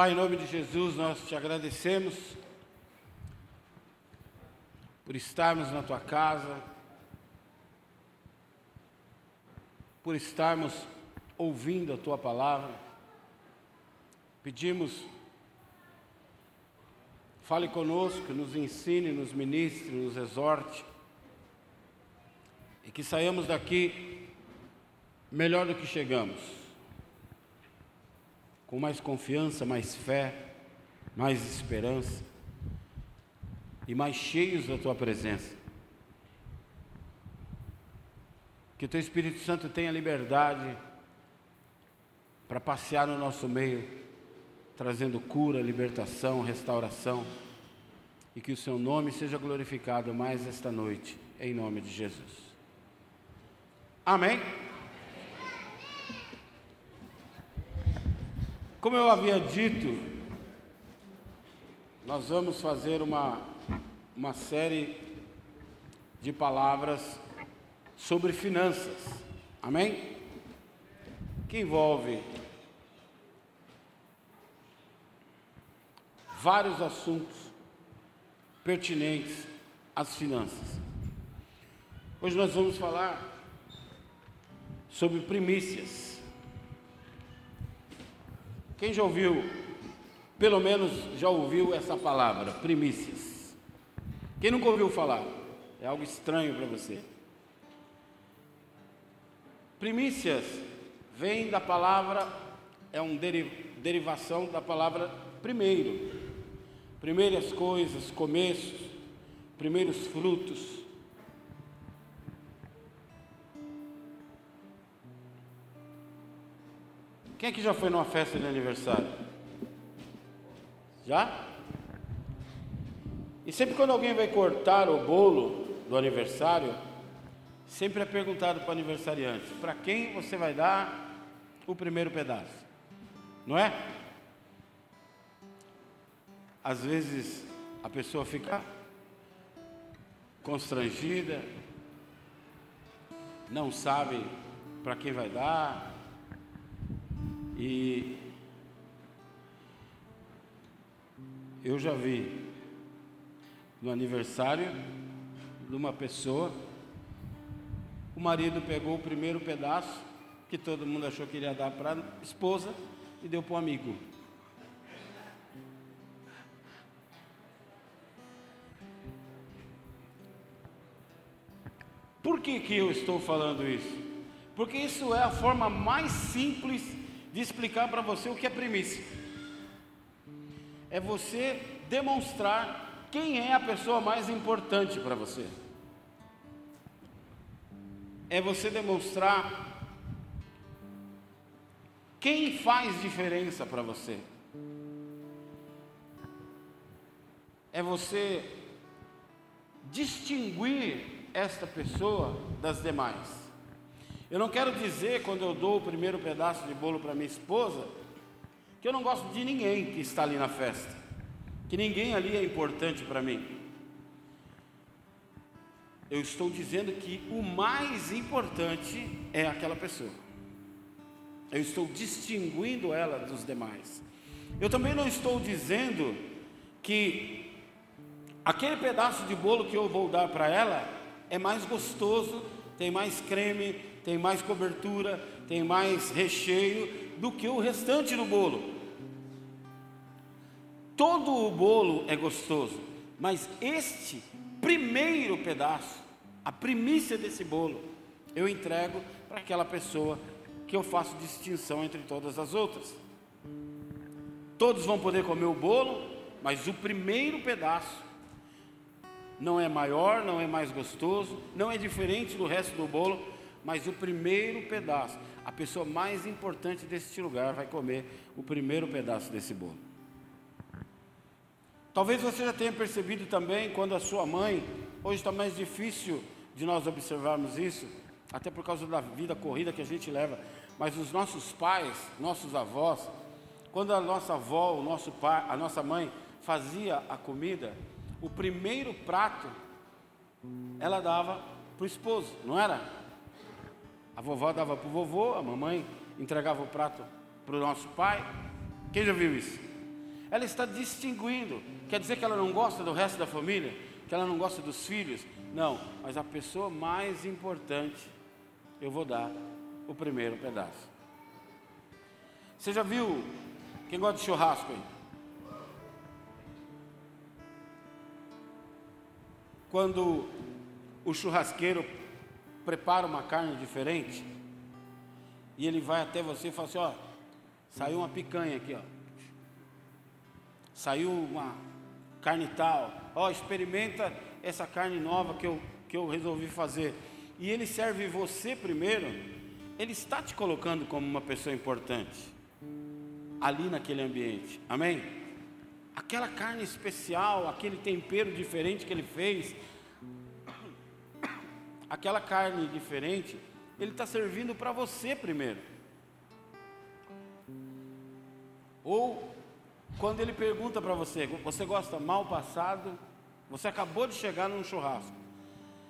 Pai, em nome de Jesus, nós te agradecemos por estarmos na tua casa, por estarmos ouvindo a tua palavra. Pedimos, fale conosco, nos ensine, nos ministre, nos exorte, e que saiamos daqui melhor do que chegamos, com mais confiança, mais fé, mais esperança e mais cheios da tua presença. Que o teu Espírito Santo tenha liberdade para passear no nosso meio, trazendo cura, libertação, restauração, e que o seu nome seja glorificado mais esta noite, em nome de Jesus. Amém? Como eu havia dito, nós vamos fazer uma uma série de palavras sobre finanças. Amém? Que envolve vários assuntos pertinentes às finanças. Hoje nós vamos falar sobre primícias. Quem já ouviu, pelo menos já ouviu essa palavra, primícias? Quem nunca ouviu falar? É algo estranho para você. Primícias vem da palavra, é uma derivação da palavra primeiro. Primeiras coisas, começos, primeiros frutos. Quem aqui já foi numa festa de aniversário? Já? E sempre quando alguém vai cortar o bolo do aniversário, sempre é perguntado para o aniversariante: para quem você vai dar o primeiro pedaço? Não é? Às vezes a pessoa fica constrangida, não sabe para quem vai dar, e eu já vi no aniversário de uma pessoa. O marido pegou o primeiro pedaço, que todo mundo achou que iria dar para a esposa, e deu para o amigo. Por que, que eu estou falando isso? Porque isso é a forma mais simples de explicar para você o que é primícia. É você demonstrar quem é a pessoa mais importante para você? É você demonstrar quem faz diferença para você. É você distinguir esta pessoa das demais. Eu não quero dizer, quando eu dou o primeiro pedaço de bolo para minha esposa, que eu não gosto de ninguém que está ali na festa que ninguém ali é importante para mim. Eu estou dizendo que o mais importante é aquela pessoa. Eu estou distinguindo ela dos demais. Eu também não estou dizendo que aquele pedaço de bolo que eu vou dar para ela é mais gostoso, tem mais creme, tem mais cobertura, tem mais recheio do que o restante do bolo. Todo o bolo é gostoso, mas este primeiro pedaço, a primícia desse bolo, eu entrego para aquela pessoa que eu faço distinção entre todas as outras. Todos vão poder comer o bolo, mas o primeiro pedaço não é maior, não é mais gostoso, não é diferente do resto do bolo, mas o primeiro pedaço, a pessoa mais importante deste lugar vai comer o primeiro pedaço desse bolo. Talvez você já tenha percebido também quando a sua mãe, hoje está mais difícil de nós observarmos isso, até por causa da vida corrida que a gente leva, mas os nossos pais, nossos avós, quando a nossa avó, o nosso pai, a nossa mãe fazia a comida, o primeiro prato ela dava para o esposo, não era? A vovó dava para o vovô, a mamãe entregava o prato para o nosso pai. Quem já viu isso? Ela está distinguindo. Quer dizer que ela não gosta do resto da família? Que ela não gosta dos filhos? Não, mas a pessoa mais importante, eu vou dar o primeiro pedaço. Você já viu quem gosta de churrasco aí? Quando o churrasqueiro prepara uma carne diferente e ele vai até você e fala assim: Ó, saiu uma picanha aqui, ó. Saiu uma carne tal. Ó, experimenta essa carne nova que eu, que eu resolvi fazer. E ele serve você primeiro. Ele está te colocando como uma pessoa importante ali naquele ambiente. Amém? aquela carne especial, aquele tempero diferente que ele fez, aquela carne diferente, ele está servindo para você primeiro. Ou quando ele pergunta para você, você gosta mal passado? Você acabou de chegar num churrasco.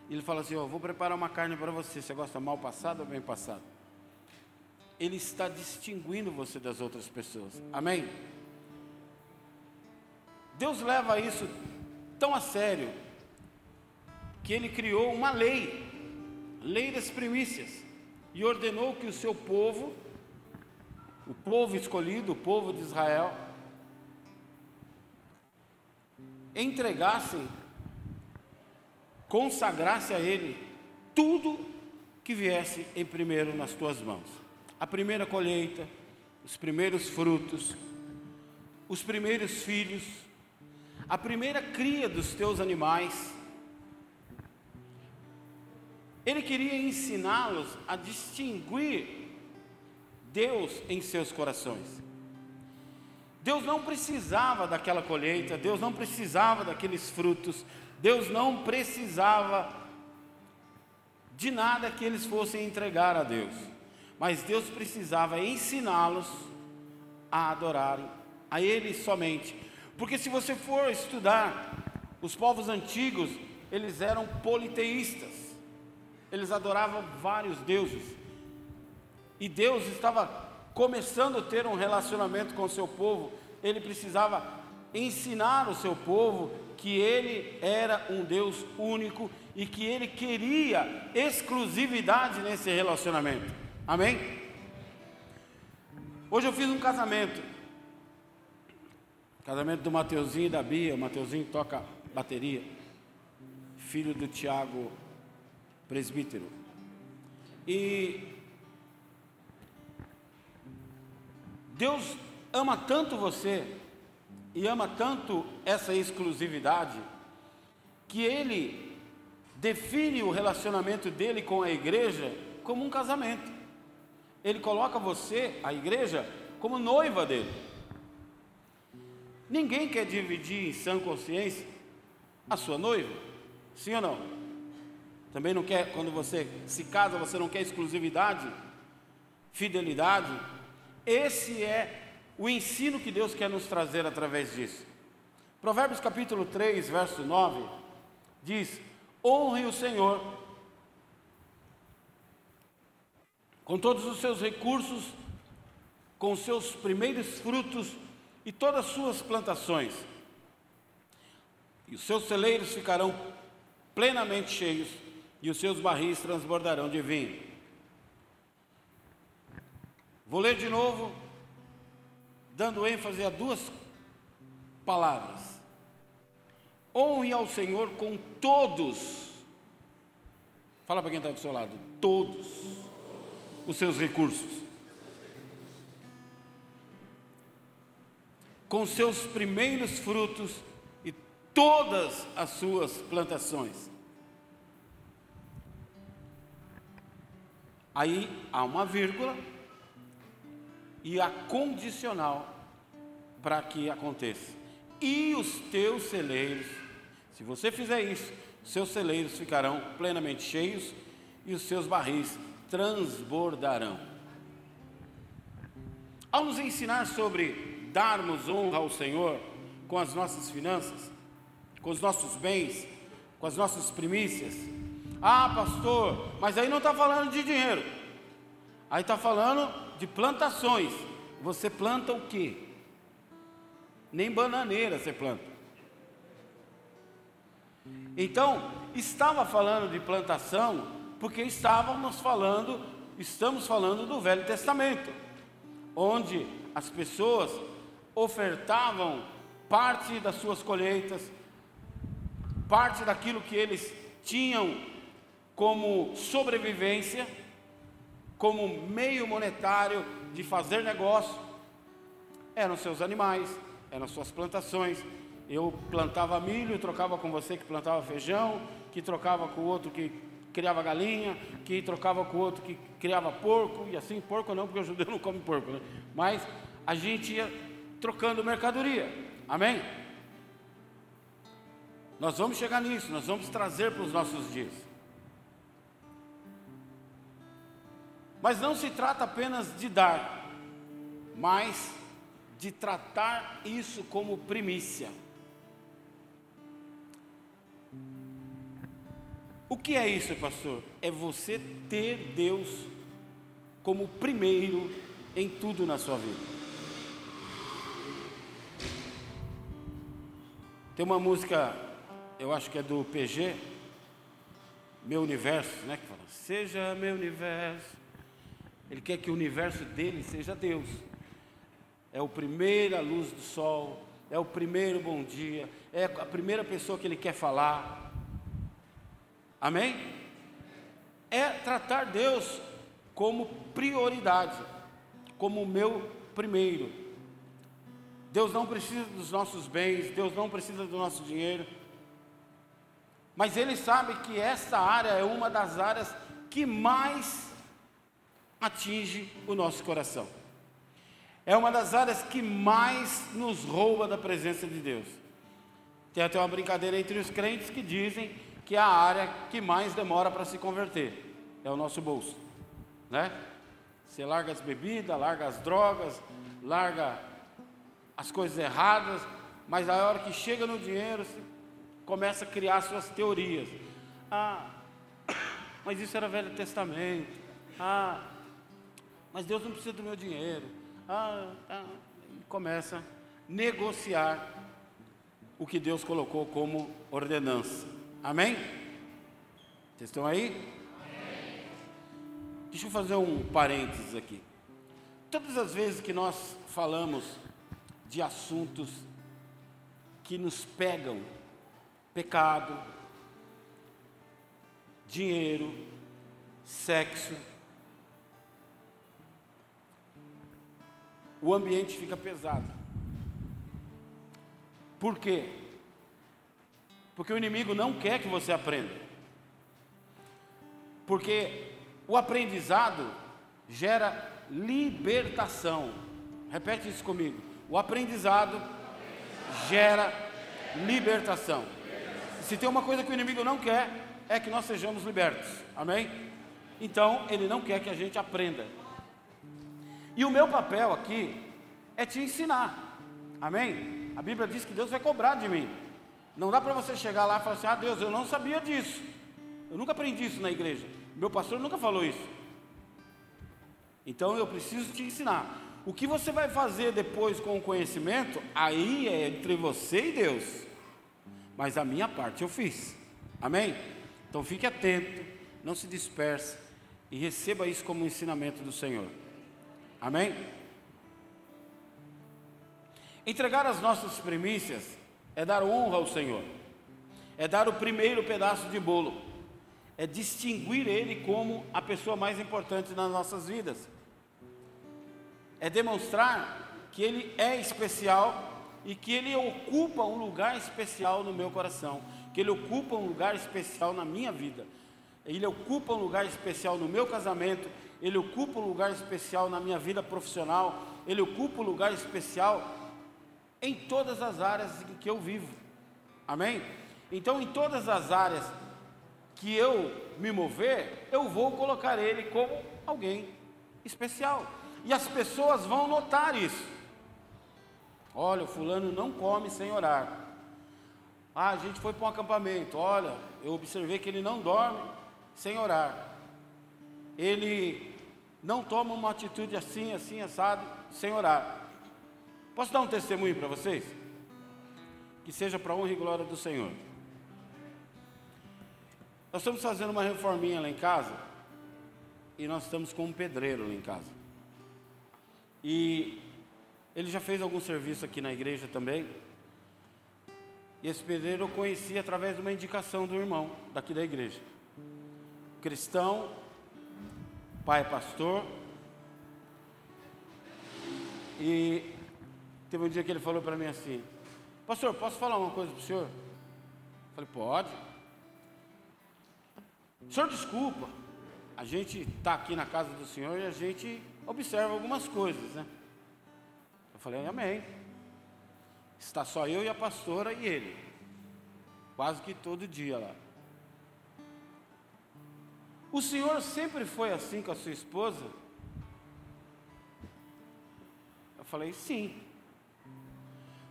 Ele fala assim: oh, vou preparar uma carne para você. Você gosta mal passado ou bem passado? Ele está distinguindo você das outras pessoas. Amém? Deus leva isso tão a sério que ele criou uma lei, lei das primícias, e ordenou que o seu povo, o povo escolhido, o povo de Israel, entregassem, consagrasse a ele tudo que viesse em primeiro nas tuas mãos. A primeira colheita, os primeiros frutos, os primeiros filhos, a primeira cria dos teus animais. Ele queria ensiná-los a distinguir Deus em seus corações. Deus não precisava daquela colheita, Deus não precisava daqueles frutos, Deus não precisava de nada que eles fossem entregar a Deus, mas Deus precisava ensiná-los a adorarem a Ele somente, porque se você for estudar os povos antigos, eles eram politeístas. Eles adoravam vários deuses. E Deus estava começando a ter um relacionamento com o seu povo. Ele precisava ensinar o seu povo que ele era um Deus único e que ele queria exclusividade nesse relacionamento. Amém? Hoje eu fiz um casamento Casamento do Mateuzinho e da Bia. O Mateuzinho toca bateria. Filho do Tiago, presbítero. E Deus ama tanto você e ama tanto essa exclusividade que ele define o relacionamento dele com a igreja como um casamento. Ele coloca você, a igreja, como noiva dele. Ninguém quer dividir em sã consciência a sua noiva, sim ou não? Também não quer, quando você se casa, você não quer exclusividade, fidelidade. Esse é o ensino que Deus quer nos trazer através disso. Provérbios capítulo 3, verso 9, diz: Honre o Senhor com todos os seus recursos, com os seus primeiros frutos e todas as suas plantações, e os seus celeiros ficarão plenamente cheios, e os seus barris transbordarão de vinho. Vou ler de novo, dando ênfase a duas palavras. Honre ao Senhor com todos, fala para quem está do seu lado, todos os seus recursos com seus primeiros frutos e todas as suas plantações. Aí há uma vírgula e a condicional para que aconteça. E os teus celeiros, se você fizer isso, seus celeiros ficarão plenamente cheios e os seus barris transbordarão. Ao nos ensinar sobre darmos honra ao Senhor com as nossas finanças, com os nossos bens, com as nossas primícias. Ah, pastor, mas aí não está falando de dinheiro, aí está falando de plantações. Você planta o quê? nem bananeira você planta. Então, estava falando de plantação, porque estávamos falando, estamos falando do Velho Testamento, onde as pessoas ofertavam parte das suas colheitas, parte daquilo que eles tinham como sobrevivência, como meio monetário de fazer negócio, eram seus animais, eram suas plantações. Eu plantava milho, trocava com você que plantava feijão, que trocava com o outro que criava galinha, que trocava com o outro que criava porco, e assim, porco não, porque o judeu não come porco, né? Mas a gente ia trocando mercadoria. Amém? Nós vamos chegar nisso, nós vamos trazer para os nossos dias. Mas não se trata apenas de dar, mas de tratar isso como primícia. O que é isso, pastor? É você ter Deus como primeiro em tudo na sua vida. Tem uma música, eu acho que é do PG, Meu Universo, né? Que fala, seja meu universo. Ele quer que o universo dele seja Deus. É a luz do sol, é o primeiro bom dia, é a primeira pessoa que ele quer falar. Amém? É tratar Deus como prioridade, como o meu primeiro. Deus não precisa dos nossos bens, Deus não precisa do nosso dinheiro. Mas Ele sabe que essa área é uma das áreas que mais atinge o nosso coração. É uma das áreas que mais nos rouba da presença de Deus. Tem até uma brincadeira entre os crentes que dizem que é a área que mais demora para se converter é o nosso bolso, né? Você larga as bebidas, larga as drogas, larga as coisas erradas, mas a hora que chega no dinheiro, você começa a criar suas teorias. Ah, mas isso era Velho Testamento. Ah, mas Deus não precisa do meu dinheiro. Ah, ah, começa a negociar o que Deus colocou como ordenança. Amém? Vocês estão aí? Amém. Deixa eu fazer um parênteses aqui. Todas as vezes que nós falamos de assuntos que nos pegam pecado, dinheiro, sexo. O ambiente fica pesado. Por quê? Porque o inimigo não quer que você aprenda. Porque o aprendizado gera libertação. Repete isso comigo. O aprendizado gera libertação. Se tem uma coisa que o inimigo não quer, é que nós sejamos libertos. Amém? Então, ele não quer que a gente aprenda. E o meu papel aqui é te ensinar. Amém? A Bíblia diz que Deus vai cobrar de mim. Não dá para você chegar lá e falar assim: ah, Deus, eu não sabia disso. Eu nunca aprendi isso na igreja. Meu pastor nunca falou isso. Então eu preciso te ensinar. O que você vai fazer depois com o conhecimento, aí é entre você e Deus. Mas a minha parte eu fiz. Amém? Então fique atento, não se disperse e receba isso como um ensinamento do Senhor. Amém? Entregar as nossas primícias é dar honra ao Senhor, é dar o primeiro pedaço de bolo, é distinguir Ele como a pessoa mais importante nas nossas vidas. É demonstrar que Ele é especial e que Ele ocupa um lugar especial no meu coração, que Ele ocupa um lugar especial na minha vida, Ele ocupa um lugar especial no meu casamento, Ele ocupa um lugar especial na minha vida profissional, Ele ocupa um lugar especial em todas as áreas em que eu vivo, amém? Então, em todas as áreas que eu me mover, eu vou colocar Ele como alguém especial. E as pessoas vão notar isso. Olha, o fulano não come sem orar. Ah, a gente foi para um acampamento. Olha, eu observei que ele não dorme sem orar. Ele não toma uma atitude assim, assim, assado, sem orar. Posso dar um testemunho para vocês? que seja para a honra e glória do Senhor. Nós estamos fazendo uma reforminha lá em casa e nós estamos com um pedreiro lá em casa. E ele já fez algum serviço aqui na igreja também. E esse pedreiro eu conheci através de uma indicação do irmão daqui da igreja. Cristão, pai é pastor. E teve um dia que ele falou para mim assim: Pastor, posso falar uma coisa para o senhor? Eu falei: Pode. Senhor, desculpa, a gente está aqui na casa do senhor e a gente observa algumas coisas, né? Eu falei: Amém. Está só eu e a pastora e ele. Quase que todo dia lá. O senhor sempre foi assim com a sua esposa? Eu falei, sim.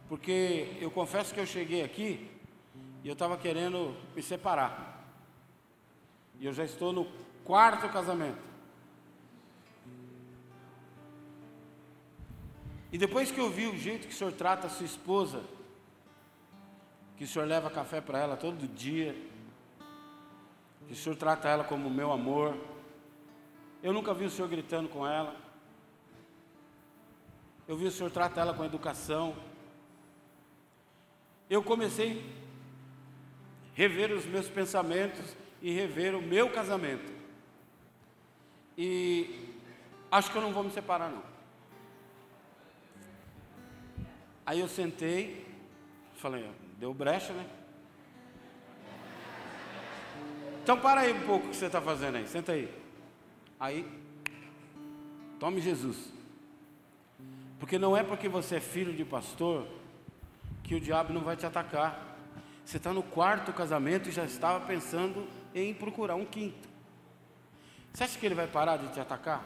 Porque eu confesso que eu cheguei aqui e eu estava querendo me separar. E eu já estou no quarto casamento. E depois que eu vi o jeito que o senhor trata a sua esposa, que o senhor leva café para ela todo dia, que o senhor trata ela como meu amor, eu nunca vi o senhor gritando com ela. Eu vi o senhor tratar ela com educação. Eu comecei a rever os meus pensamentos e rever o meu casamento. E acho que eu não vou me separar não. Aí eu sentei, falei, deu brecha, né? Então para aí um pouco o que você está fazendo aí, senta aí. Aí, tome Jesus. Porque não é porque você é filho de pastor que o diabo não vai te atacar. Você está no quarto casamento e já estava pensando em procurar um quinto. Você acha que ele vai parar de te atacar?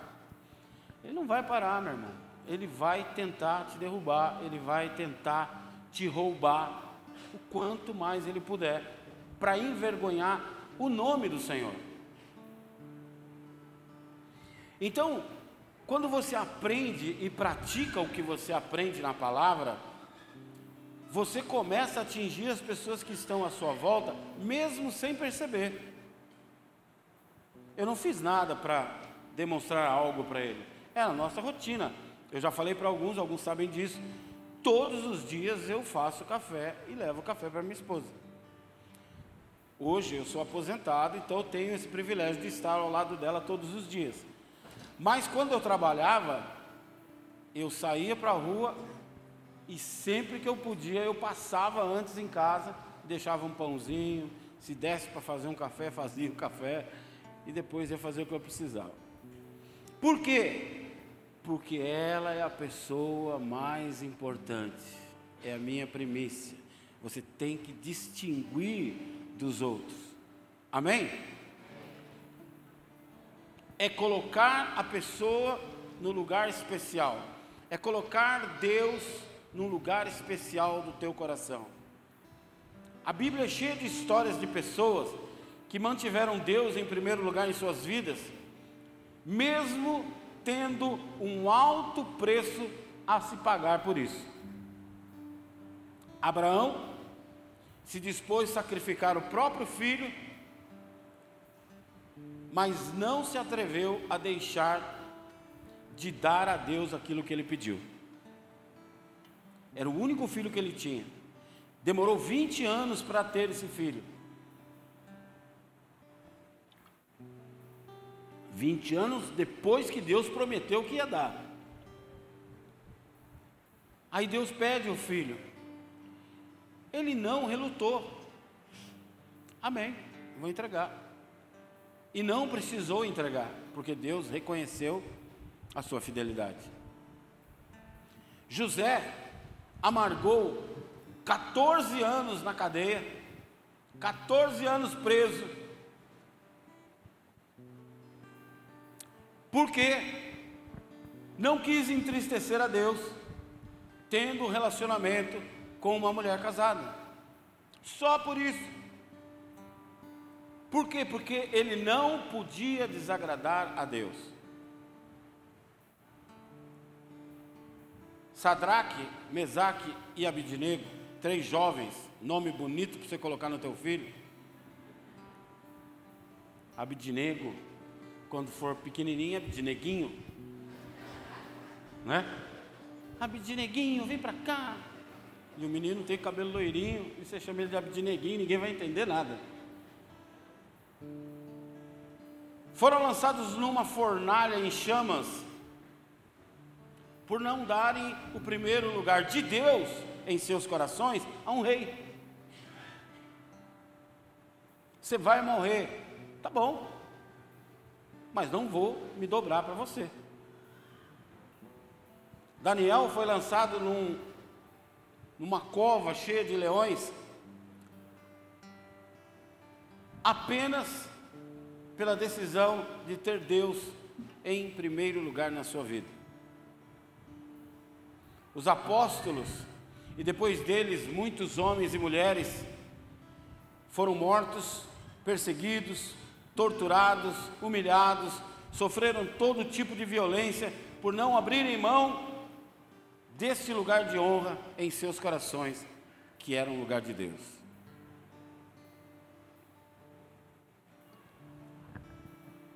Ele não vai parar, meu irmão ele vai tentar te derrubar, ele vai tentar te roubar o quanto mais ele puder, para envergonhar o nome do Senhor. Então, quando você aprende e pratica o que você aprende na palavra, você começa a atingir as pessoas que estão à sua volta, mesmo sem perceber. Eu não fiz nada para demonstrar algo para ele, é a nossa rotina. Eu já falei para alguns, alguns sabem disso. Todos os dias eu faço café e levo café para minha esposa. Hoje eu sou aposentado, então eu tenho esse privilégio de estar ao lado dela todos os dias. Mas quando eu trabalhava, eu saía para a rua e sempre que eu podia eu passava antes em casa, deixava um pãozinho, se desse para fazer um café, fazia o um café e depois ia fazer o que eu precisava. Por quê? porque ela é a pessoa mais importante, é a minha primícia. Você tem que distinguir dos outros. Amém? É colocar a pessoa no lugar especial. É colocar Deus num lugar especial do teu coração. A Bíblia é cheia de histórias de pessoas que mantiveram Deus em primeiro lugar em suas vidas, mesmo tendo um alto preço a se pagar por isso. Abraão se dispôs a sacrificar o próprio filho, mas não se atreveu a deixar de dar a Deus aquilo que ele pediu. Era o único filho que ele tinha. Demorou 20 anos para ter esse filho. 20 anos depois que Deus prometeu que ia dar. Aí Deus pede o filho. Ele não relutou. Amém, vou entregar. E não precisou entregar, porque Deus reconheceu a sua fidelidade. José amargou 14 anos na cadeia, 14 anos preso, porque não quis entristecer a Deus, tendo relacionamento com uma mulher casada. Só por isso. Por quê? Porque ele não podia desagradar a Deus. Sadraque, Mesaque e Abidinego três jovens, nome bonito para você colocar no teu filho. Abidnego, quando for pequenininho, Abidneguinho, né? Abidneguinho, vem para cá. E o menino tem cabelo loirinho, e você chama ele de Abidneguinho, ninguém vai entender nada. Foram lançados numa fornalha em chamas, por não darem o primeiro lugar de Deus em seus corações a um rei. Você vai morrer, tá bom, mas não vou me dobrar para você. Daniel foi lançado num, numa cova cheia de leões, apenas pela decisão de ter Deus em primeiro lugar na sua vida. Os apóstolos, e depois deles muitos homens e mulheres, foram mortos, perseguidos, torturados, humilhados, sofreram todo tipo de violência por não abrirem mão desse lugar de honra em seus corações, que era um lugar de Deus.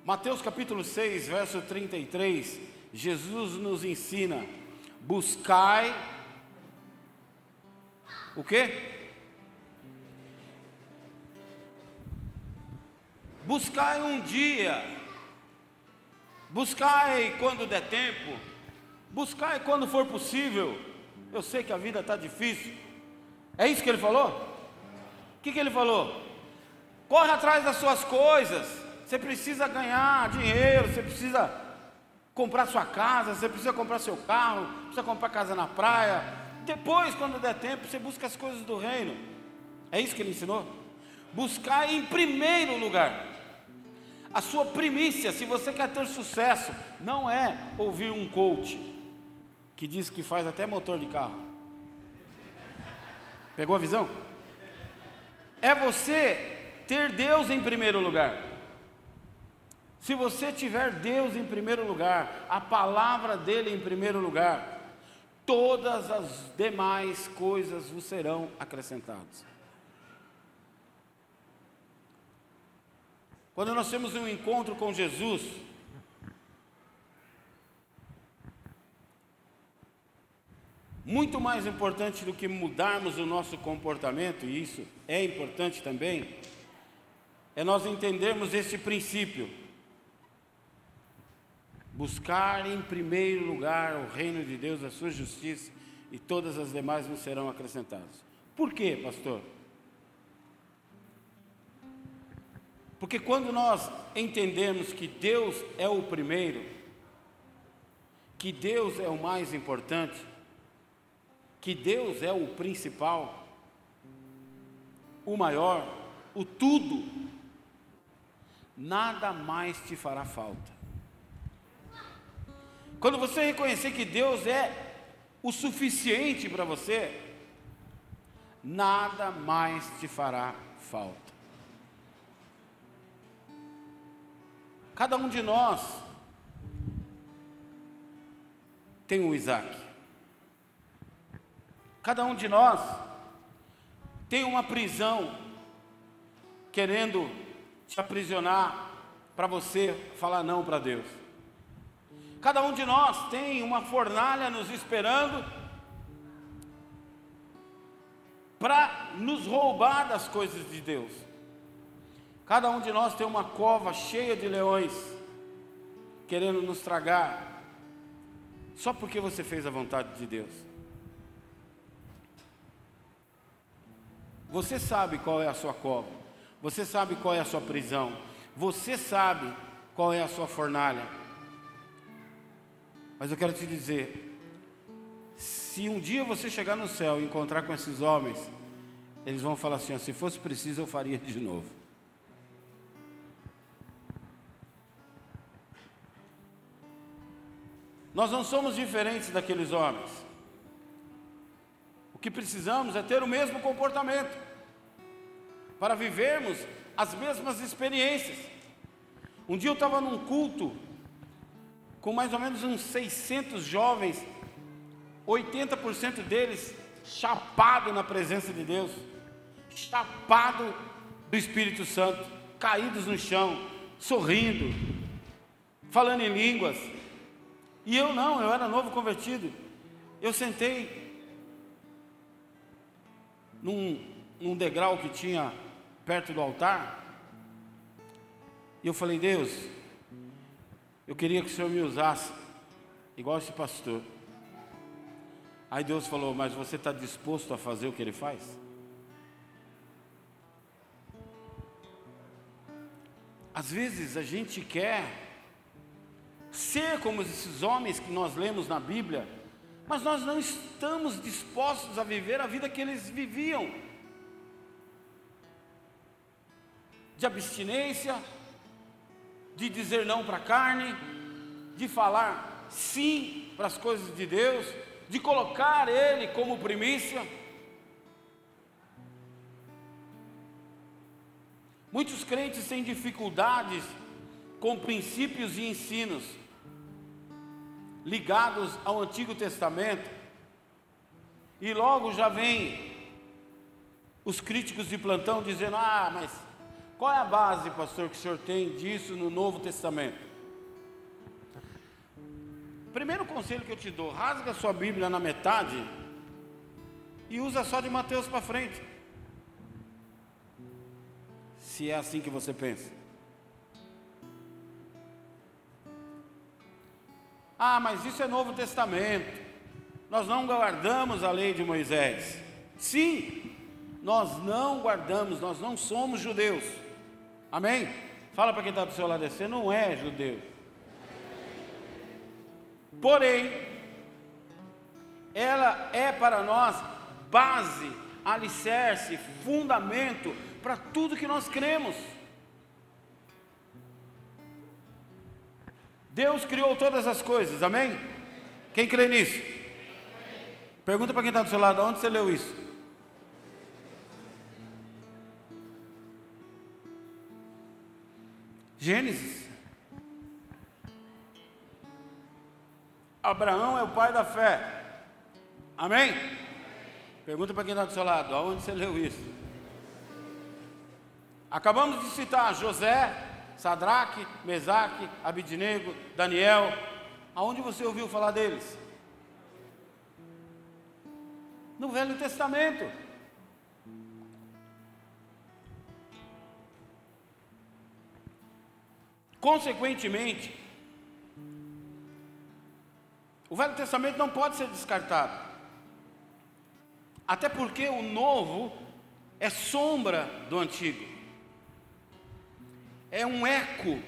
Mateus capítulo 6, verso 33, Jesus nos ensina: buscai o quê? Buscai um dia, buscai quando der tempo, buscai quando for possível. Eu sei que a vida está difícil. É isso que ele falou? O que, que ele falou? Corre atrás das suas coisas. Você precisa ganhar dinheiro, você precisa comprar sua casa, você precisa comprar seu carro, precisa comprar casa na praia. Depois, quando der tempo, você busca as coisas do reino. É isso que ele ensinou? Buscar em primeiro lugar. A sua primícia, se você quer ter sucesso, não é ouvir um coach que diz que faz até motor de carro. Pegou a visão? É você ter Deus em primeiro lugar. Se você tiver Deus em primeiro lugar, a palavra dele em primeiro lugar, todas as demais coisas vos serão acrescentadas. Quando nós temos um encontro com Jesus, muito mais importante do que mudarmos o nosso comportamento, e isso é importante também, é nós entendermos esse princípio. Buscar em primeiro lugar o reino de Deus, a sua justiça, e todas as demais nos serão acrescentadas. Por quê, pastor? Porque quando nós entendemos que Deus é o primeiro, que Deus é o mais importante, que Deus é o principal, o maior, o tudo, nada mais te fará falta. Quando você reconhecer que Deus é o suficiente para você, nada mais te fará falta. Cada um de nós tem um Isaac. Cada um de nós tem uma prisão querendo te aprisionar para você falar não para Deus. Cada um de nós tem uma fornalha nos esperando para nos roubar das coisas de Deus. Cada um de nós tem uma cova cheia de leões querendo nos tragar, só porque você fez a vontade de Deus. Você sabe qual é a sua cova, você sabe qual é a sua prisão, você sabe qual é a sua fornalha. Mas eu quero te dizer: se um dia você chegar no céu e encontrar com esses homens, eles vão falar assim: se fosse preciso, eu faria de novo. Nós não somos diferentes daqueles homens. O que precisamos é ter o mesmo comportamento para vivermos as mesmas experiências. Um dia eu estava num culto com mais ou menos uns 600 jovens, 80% deles chapado na presença de Deus, chapado do Espírito Santo, caídos no chão, sorrindo, falando em línguas. E eu não, eu era novo convertido. Eu sentei num, num degrau que tinha perto do altar. E eu falei, Deus, eu queria que o Senhor me usasse, igual esse pastor. Aí Deus falou, mas você está disposto a fazer o que ele faz? Às vezes a gente quer ser como esses homens que nós lemos na Bíblia, mas nós não estamos dispostos a viver a vida que eles viviam de abstinência, de dizer não para a carne, de falar sim para as coisas de Deus, de colocar Ele como primícia. Muitos crentes têm dificuldades com princípios e ensinos ligados ao Antigo Testamento, e logo já vem os críticos de plantão dizendo: Ah, mas qual é a base, pastor, que o senhor tem disso no Novo Testamento? Primeiro conselho que eu te dou: rasga sua Bíblia na metade e usa só de Mateus para frente. Se é assim que você pensa. Ah, mas isso é Novo Testamento. Nós não guardamos a lei de Moisés. Sim, nós não guardamos, nós não somos judeus. Amém? Fala para quem está do seu lado, você não é judeu. Porém, ela é para nós base, alicerce, fundamento para tudo que nós cremos. Deus criou todas as coisas, amém? Quem crê nisso? Pergunta para quem está do seu lado, onde você leu isso? Gênesis. Abraão é o pai da fé. Amém? Pergunta para quem está do seu lado, aonde você leu isso? Acabamos de citar José, Sadraque, Mesaque, Abidnego, Daniel. Aonde você ouviu falar deles? No Velho Testamento. Consequentemente, o Velho Testamento não pode ser descartado. Até porque o novo é sombra do antigo é um eco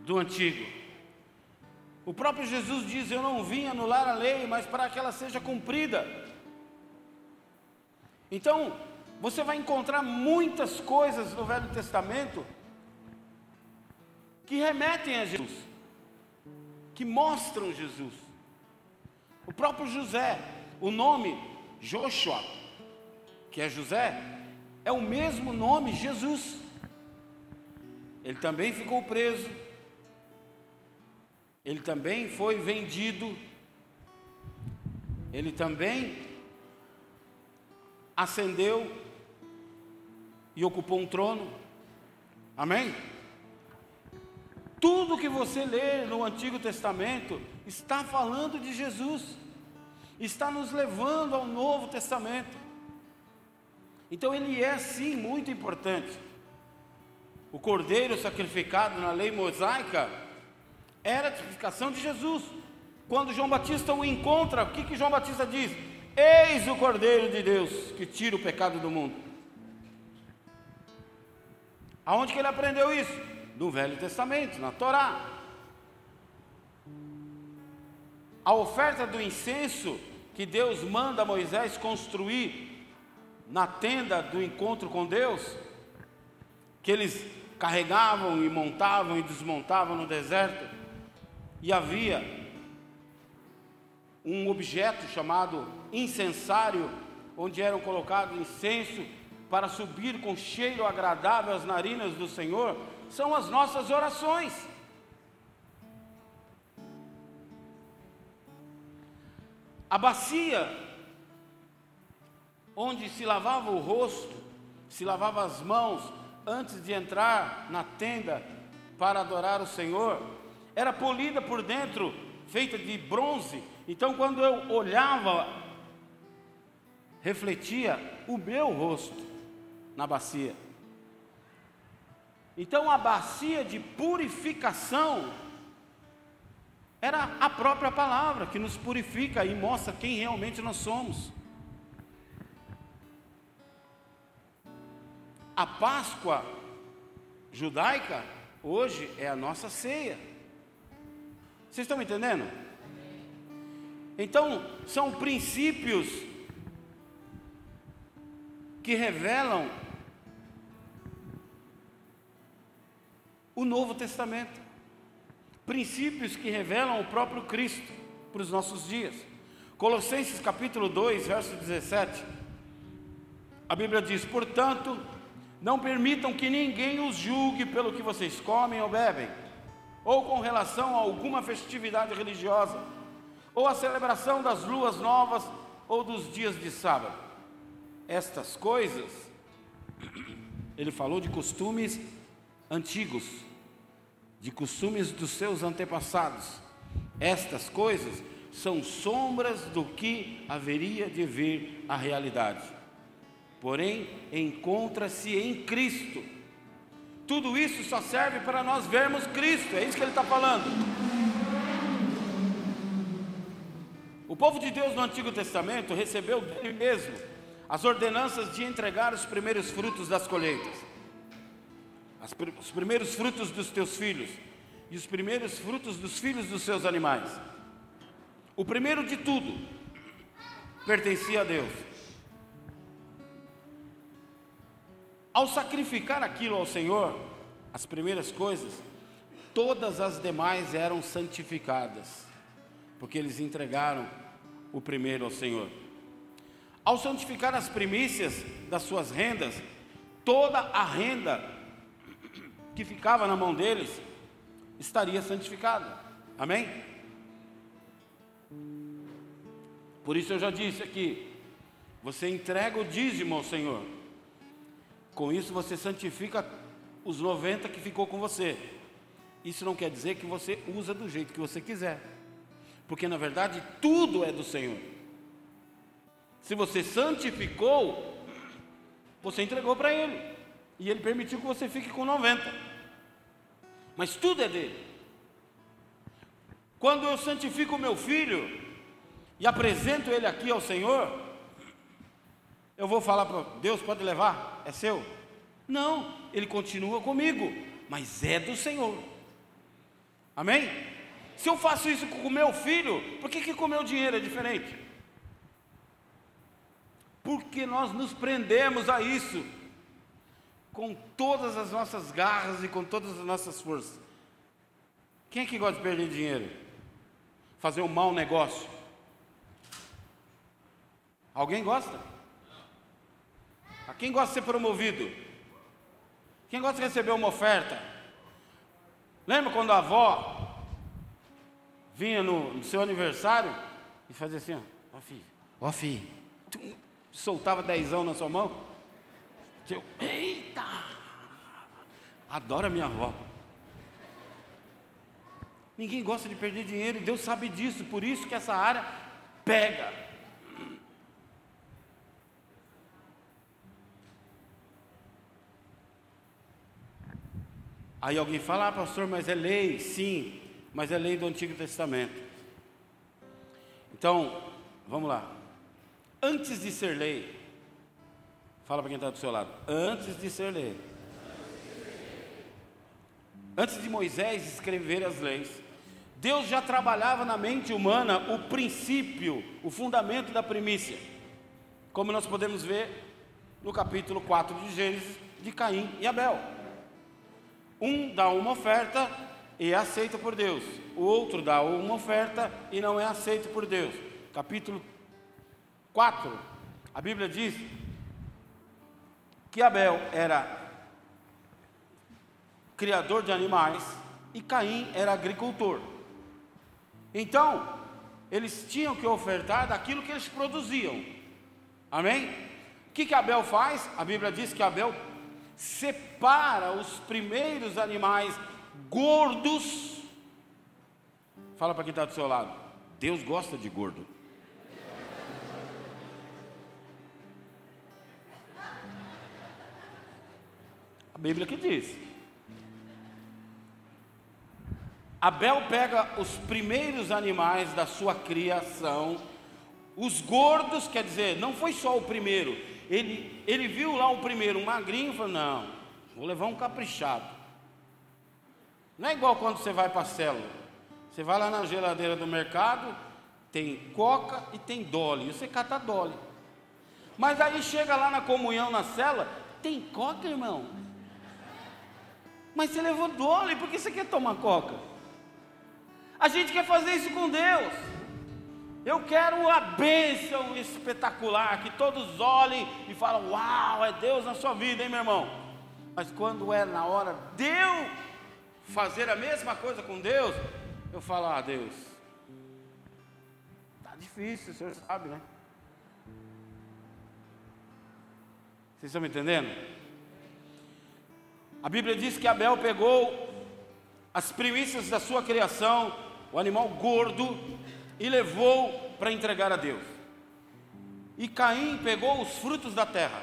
do antigo. O próprio Jesus diz: Eu não vim anular a lei, mas para que ela seja cumprida. Então, você vai encontrar muitas coisas no Velho Testamento que remetem a Jesus, que mostram Jesus. O próprio José, o nome Joshua, que é José, é o mesmo nome Jesus. Ele também ficou preso. Ele também foi vendido. Ele também ascendeu e ocupou um trono. Amém? Tudo que você lê no Antigo Testamento está falando de Jesus, está nos levando ao Novo Testamento. Então ele é sim muito importante. O cordeiro sacrificado na lei mosaica era a tipificação de Jesus. Quando João Batista o encontra, o que, que João Batista diz? Eis o cordeiro de Deus que tira o pecado do mundo. Aonde que ele aprendeu isso? No Velho Testamento, na Torá. A oferta do incenso que Deus manda Moisés construir na tenda do encontro com Deus, que eles carregavam e montavam e desmontavam no deserto, e havia um objeto chamado incensário, onde eram colocados incenso para subir com cheiro agradável às narinas do Senhor, são as nossas orações. A bacia onde se lavava o rosto, se lavava as mãos antes de entrar na tenda para adorar o Senhor, era polida por dentro, feita de bronze. Então, quando eu olhava, refletia o meu rosto na bacia. Então, a bacia de purificação era a própria palavra que nos purifica e mostra quem realmente nós somos. A Páscoa judaica hoje é a nossa ceia. Vocês estão me entendendo? Então, são princípios que revelam o Novo Testamento. Princípios que revelam o próprio Cristo para os nossos dias. Colossenses capítulo 2, verso 17. A Bíblia diz: Portanto, não permitam que ninguém os julgue pelo que vocês comem ou bebem, ou com relação a alguma festividade religiosa, ou a celebração das luas novas ou dos dias de sábado. Estas coisas, ele falou de costumes antigos, de costumes dos seus antepassados. Estas coisas são sombras do que haveria de vir à realidade. Porém, encontra-se em Cristo. Tudo isso só serve para nós vermos Cristo, é isso que ele está falando. O povo de Deus no Antigo Testamento recebeu dele mesmo as ordenanças de entregar os primeiros frutos das colheitas os primeiros frutos dos teus filhos e os primeiros frutos dos filhos dos seus animais. O primeiro de tudo pertencia a Deus. Ao sacrificar aquilo ao Senhor, as primeiras coisas, todas as demais eram santificadas, porque eles entregaram o primeiro ao Senhor. Ao santificar as primícias das suas rendas, toda a renda que ficava na mão deles estaria santificada. Amém? Por isso eu já disse aqui: você entrega o dízimo ao Senhor. Com isso você santifica os 90 que ficou com você. Isso não quer dizer que você usa do jeito que você quiser. Porque na verdade tudo é do Senhor. Se você santificou, você entregou para Ele. E ele permitiu que você fique com 90. Mas tudo é dele. Quando eu santifico o meu filho e apresento ele aqui ao Senhor, eu vou falar para Deus, pode levar, é seu? Não, ele continua comigo, mas é do Senhor. Amém? Se eu faço isso com o meu filho, por que, que com o meu dinheiro é diferente? Porque nós nos prendemos a isso com todas as nossas garras e com todas as nossas forças. Quem é que gosta de perder dinheiro? Fazer um mau negócio? Alguém gosta? A quem gosta de ser promovido? Quem gosta de receber uma oferta? Lembra quando a avó vinha no, no seu aniversário e fazia assim, ó, filho, ó filho, soltava dezão na sua mão? Eu, eita! Adoro a minha avó. Ninguém gosta de perder dinheiro, e Deus sabe disso, por isso que essa área pega. Aí alguém fala, ah, pastor, mas é lei. Sim, mas é lei do Antigo Testamento. Então, vamos lá. Antes de ser lei, Fala para quem está do seu lado. Antes de ser lei. Antes de Moisés escrever as leis, Deus já trabalhava na mente humana o princípio, o fundamento da primícia. Como nós podemos ver no capítulo 4 de Gênesis, de Caim e Abel. Um dá uma oferta e é aceito por Deus. O outro dá uma oferta e não é aceito por Deus. Capítulo 4, a Bíblia diz que Abel era criador de animais e Caim era agricultor. Então, eles tinham que ofertar daquilo que eles produziam. Amém? que, que Abel faz? A Bíblia diz que Abel separa os primeiros animais gordos. Fala para quem está do seu lado. Deus gosta de gordo. A Bíblia que diz. Abel pega os primeiros animais da sua criação, os gordos, quer dizer, não foi só o primeiro, ele, ele viu lá o primeiro, magrinho, e falou: Não, vou levar um caprichado. Não é igual quando você vai para a célula, você vai lá na geladeira do mercado, tem coca e tem dole, e você cata dole. Mas aí chega lá na comunhão na cela, tem coca, irmão? Mas você levou dole, por que você quer tomar coca? A gente quer fazer isso com Deus. Eu quero a bênção espetacular, que todos olhem e falem: Uau, é Deus na sua vida, hein, meu irmão? Mas quando é na hora de eu fazer a mesma coisa com Deus, eu falo: Ah, Deus, está difícil, o senhor sabe, né? Vocês estão me entendendo? A Bíblia diz que Abel pegou as primícias da sua criação, o animal gordo, e levou para entregar a Deus. E Caim pegou os frutos da terra.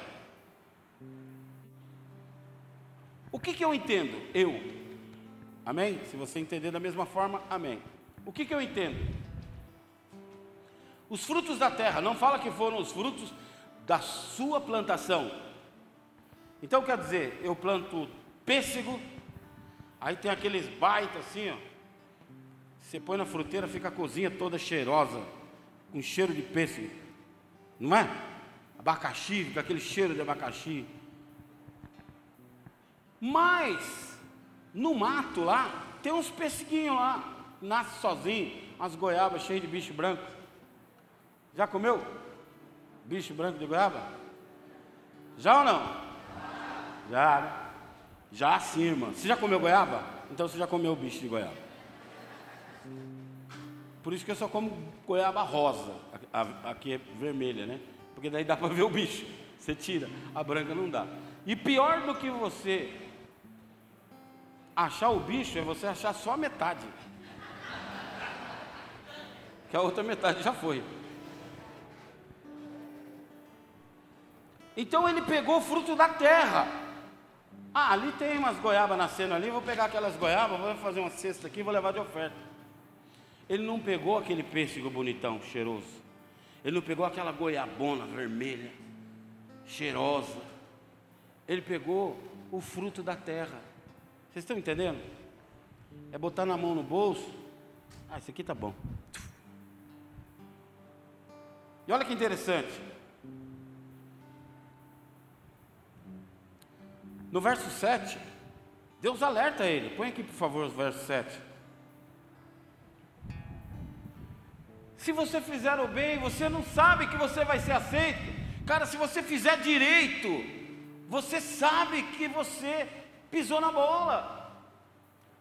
O que, que eu entendo? Eu. Amém? Se você entender da mesma forma, amém. O que, que eu entendo? Os frutos da terra, não fala que foram os frutos da sua plantação. Então quer dizer, eu planto pêssego, aí tem aqueles baita assim, ó. Você põe na fruteira, fica a cozinha toda cheirosa, com cheiro de pêssego, não é? Abacaxi, fica aquele cheiro de abacaxi. Mas, no mato lá, tem uns pesseguinhos lá, nasce sozinho, umas goiabas cheias de bicho branco. Já comeu? Bicho branco de goiaba? Já ou não? Já, né? Já sim, irmã. Você já comeu goiaba? Então você já comeu bicho de goiaba. Por isso que eu só como goiaba rosa. Aqui é vermelha, né? Porque daí dá para ver o bicho. Você tira, a branca não dá. E pior do que você achar o bicho é você achar só a metade. Que a outra metade já foi. Então ele pegou o fruto da terra. Ah, ali tem umas goiabas nascendo ali, vou pegar aquelas goiabas, vou fazer uma cesta aqui vou levar de oferta. Ele não pegou aquele pêssego bonitão, cheiroso. Ele não pegou aquela goiabona vermelha, cheirosa. Ele pegou o fruto da terra. Vocês estão entendendo? É botar na mão no bolso. Ah, esse aqui tá bom. E olha que interessante. No verso 7, Deus alerta ele. Põe aqui, por favor, o verso 7. Se você fizer o bem, você não sabe que você vai ser aceito. Cara, se você fizer direito, você sabe que você pisou na bola.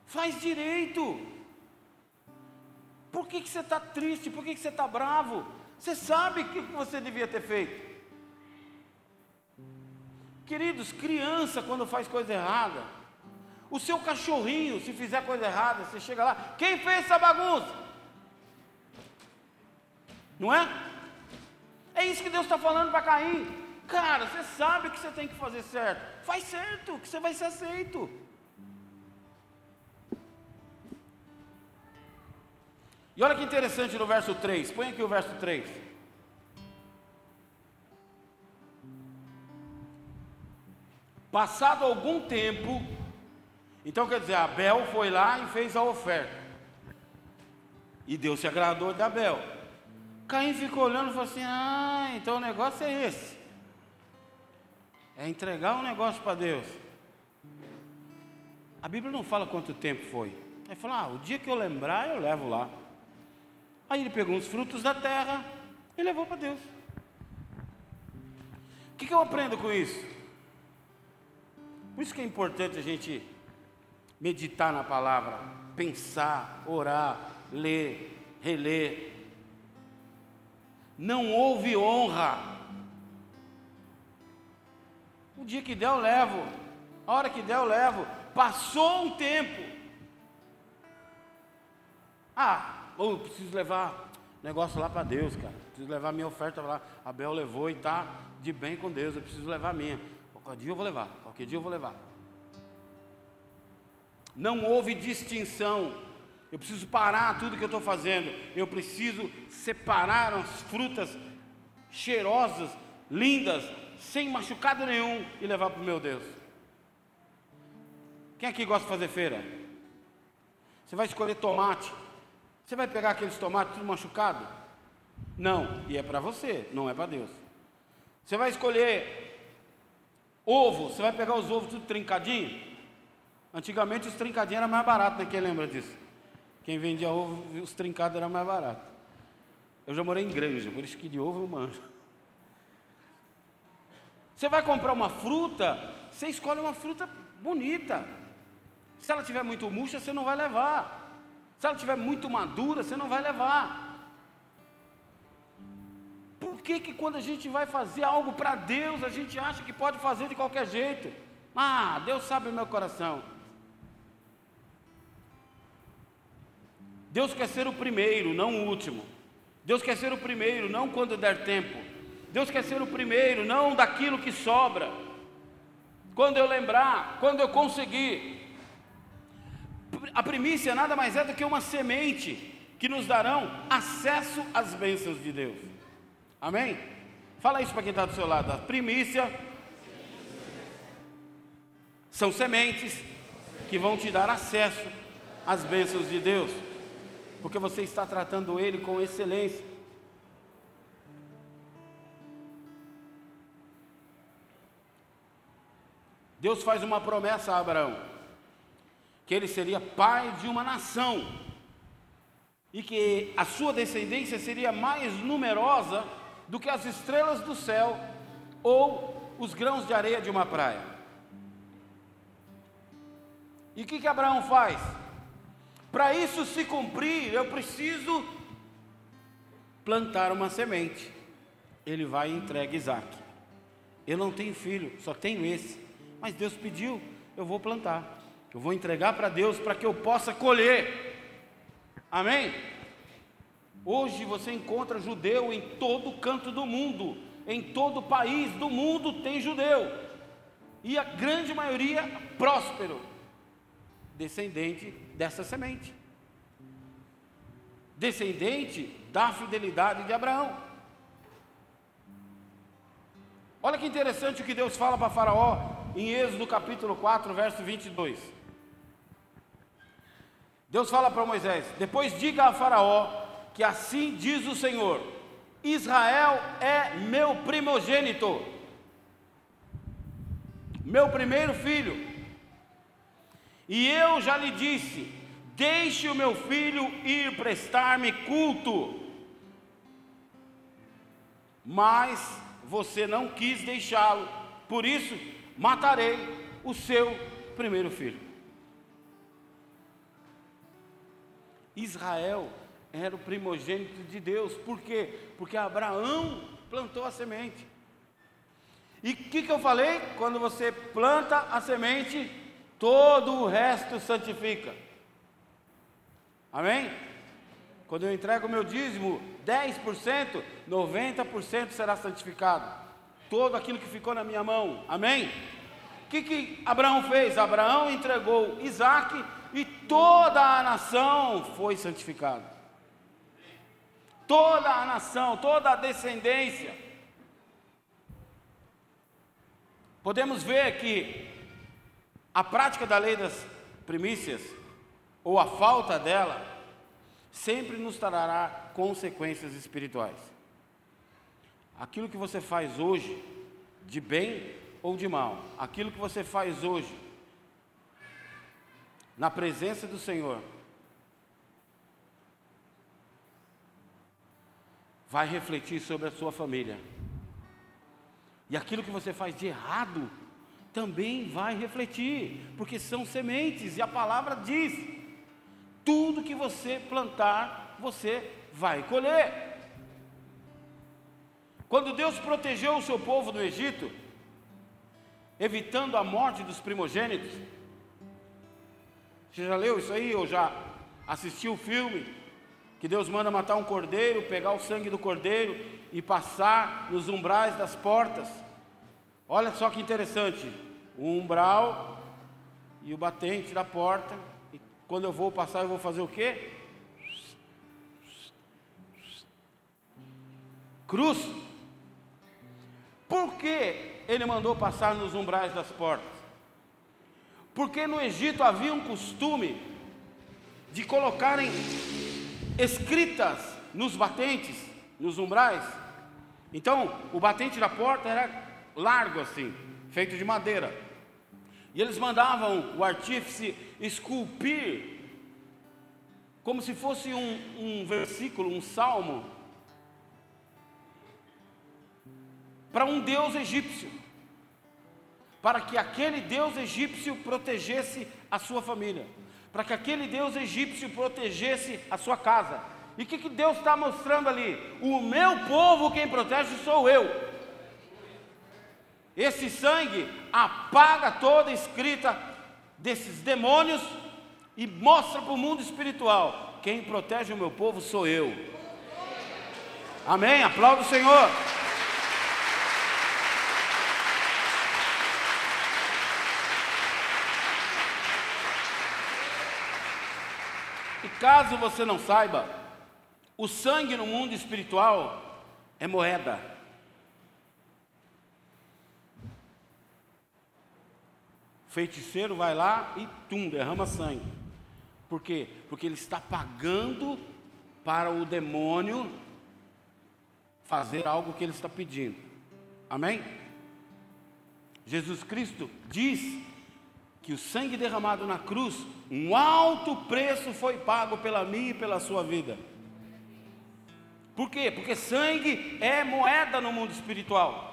Faz direito. Por que, que você está triste? Por que, que você está bravo? Você sabe o que você devia ter feito. Queridos, criança quando faz coisa errada, o seu cachorrinho, se fizer coisa errada, você chega lá, quem fez essa bagunça? Não é? É isso que Deus está falando para Caim. Cara, você sabe que você tem que fazer certo. Faz certo, que você vai ser aceito. E olha que interessante no verso 3. Põe aqui o verso 3. Passado algum tempo, então quer dizer, Abel foi lá e fez a oferta. E Deus se agradou de Abel. Caim ficou olhando e falou assim: Ah, então o negócio é esse. É entregar um negócio para Deus. A Bíblia não fala quanto tempo foi. Ele falou: Ah, o dia que eu lembrar, eu levo lá. Aí ele pegou os frutos da terra e levou para Deus. O que, que eu aprendo com isso? Por isso que é importante a gente meditar na palavra, pensar, orar, ler, reler. Não houve honra O dia que der eu levo. A hora que der eu levo. Passou um tempo. Ah, eu preciso levar negócio lá para Deus, cara. Preciso levar minha oferta lá. A Bel levou e está de bem com Deus. Eu preciso levar minha. Qualquer dia eu vou levar. Qualquer dia eu vou levar. Não houve distinção. Eu preciso parar tudo que eu estou fazendo. Eu preciso separar as frutas cheirosas, lindas, sem machucado nenhum e levar para o meu Deus. Quem aqui gosta de fazer feira? Você vai escolher tomate. Você vai pegar aqueles tomates tudo machucado? Não, e é para você, não é para Deus. Você vai escolher ovo, você vai pegar os ovos tudo trincadinho? Antigamente os trincadinhos eram mais baratos, né? Quem lembra disso? Quem vendia ovo, os trincados eram mais baratos. Eu já morei em granja, por isso que de ovo eu manjo. Você vai comprar uma fruta, você escolhe uma fruta bonita. Se ela tiver muito murcha, você não vai levar. Se ela tiver muito madura, você não vai levar. Por que, que quando a gente vai fazer algo para Deus, a gente acha que pode fazer de qualquer jeito? Ah, Deus sabe o meu coração. Deus quer ser o primeiro, não o último. Deus quer ser o primeiro, não quando der tempo. Deus quer ser o primeiro, não daquilo que sobra. Quando eu lembrar, quando eu conseguir. A primícia nada mais é do que uma semente que nos darão acesso às bênçãos de Deus. Amém? Fala isso para quem está do seu lado. A primícia são sementes que vão te dar acesso às bênçãos de Deus porque você está tratando ele com excelência. Deus faz uma promessa a Abraão: que ele seria pai de uma nação e que a sua descendência seria mais numerosa do que as estrelas do céu ou os grãos de areia de uma praia. E o que, que Abraão faz? Para isso se cumprir, eu preciso plantar uma semente. Ele vai e entrega Isaac. Eu não tenho filho, só tenho esse. Mas Deus pediu, eu vou plantar. Eu vou entregar para Deus para que eu possa colher. Amém? Hoje você encontra judeu em todo canto do mundo, em todo país do mundo tem judeu, e a grande maioria próspero, descendente dessa semente, descendente da fidelidade de Abraão. Olha que interessante o que Deus fala para Faraó em Êxodo capítulo 4, verso 22. Deus fala para Moisés: Depois diga a Faraó que assim diz o Senhor: Israel é meu primogênito, meu primeiro filho. E eu já lhe disse: Deixe o meu filho ir prestar-me culto. Mas você não quis deixá-lo, por isso matarei o seu primeiro filho. Israel era o primogênito de Deus, por quê? Porque Abraão plantou a semente. E o que, que eu falei? Quando você planta a semente, todo o resto santifica. Amém? Quando eu entrego o meu dízimo, 10%, 90% será santificado. Todo aquilo que ficou na minha mão. Amém? O que, que Abraão fez? Abraão entregou Isaac e toda a nação foi santificada. Toda a nação, toda a descendência. Podemos ver que a prática da lei das primícias, ou a falta dela, sempre nos trará consequências espirituais. Aquilo que você faz hoje, de bem ou de mal, aquilo que você faz hoje, na presença do Senhor, vai refletir sobre a sua família. E aquilo que você faz de errado, também vai refletir, porque são sementes, e a palavra diz: tudo que você plantar, você vai colher. Quando Deus protegeu o seu povo no Egito, evitando a morte dos primogênitos. Você já leu isso aí ou já assistiu o filme? Que Deus manda matar um cordeiro, pegar o sangue do cordeiro e passar nos umbrais das portas. Olha só que interessante: o umbral e o batente da porta. E quando eu vou passar, eu vou fazer o quê? Cruz. Por que ele mandou passar nos umbrais das portas? Porque no Egito havia um costume de colocarem escritas nos batentes, nos umbrais. Então, o batente da porta era largo assim, feito de madeira. E eles mandavam o artífice esculpir, como se fosse um, um versículo, um salmo, para um deus egípcio, para que aquele deus egípcio protegesse a sua família, para que aquele deus egípcio protegesse a sua casa. E o que, que Deus está mostrando ali? O meu povo quem protege sou eu. Esse sangue apaga toda a escrita desses demônios e mostra para o mundo espiritual: quem protege o meu povo sou eu. Amém? Aplauda o Senhor. E caso você não saiba, o sangue no mundo espiritual é moeda. Feiticeiro vai lá e tum, derrama sangue. Por quê? Porque ele está pagando para o demônio fazer algo que ele está pedindo. Amém? Jesus Cristo diz que o sangue derramado na cruz, um alto preço foi pago pela minha e pela sua vida. Por quê? Porque sangue é moeda no mundo espiritual.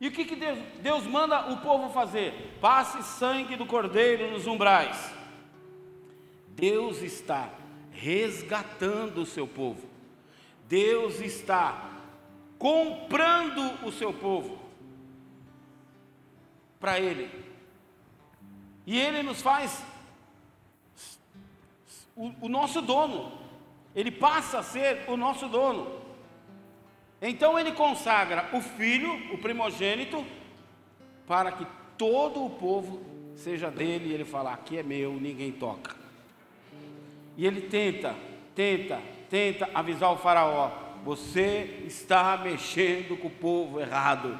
E o que, que Deus, Deus manda o povo fazer? Passe sangue do cordeiro nos umbrais. Deus está resgatando o seu povo. Deus está comprando o seu povo para Ele. E Ele nos faz o, o nosso dono. Ele passa a ser o nosso dono. Então ele consagra o filho, o primogênito, para que todo o povo seja dele, e ele fala: aqui é meu, ninguém toca. E ele tenta, tenta, tenta avisar o faraó: você está mexendo com o povo errado.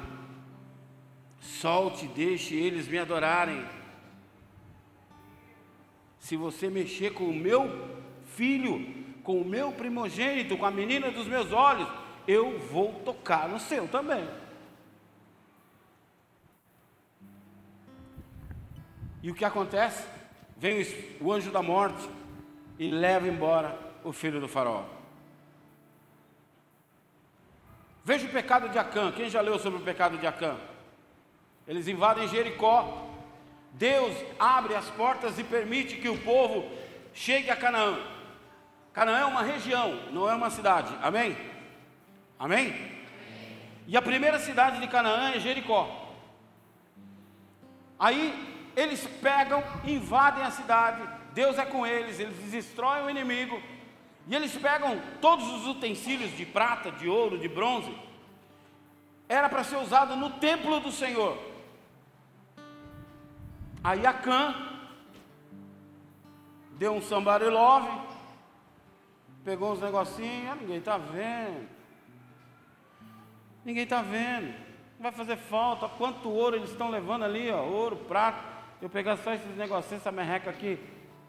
Solte, deixe eles me adorarem. Se você mexer com o meu filho, com o meu primogênito, com a menina dos meus olhos, eu vou tocar no seu também. E o que acontece? Vem o anjo da morte e leva embora o filho do faraó. Veja o pecado de Acã. Quem já leu sobre o pecado de Acã? Eles invadem Jericó. Deus abre as portas e permite que o povo chegue a Canaã. Canaã é uma região, não é uma cidade. Amém? Amém? E a primeira cidade de Canaã é Jericó. Aí eles pegam, invadem a cidade, Deus é com eles, eles destroem o inimigo, e eles pegam todos os utensílios de prata, de ouro, de bronze, era para ser usado no templo do Senhor. Aí Acã deu um somebody love, pegou uns negocinhos, ah, ninguém está vendo. Ninguém está vendo. Não vai fazer falta. Quanto ouro eles estão levando ali, ó, ouro, prata. Eu pegar só esses negocinhos, essa merreca aqui,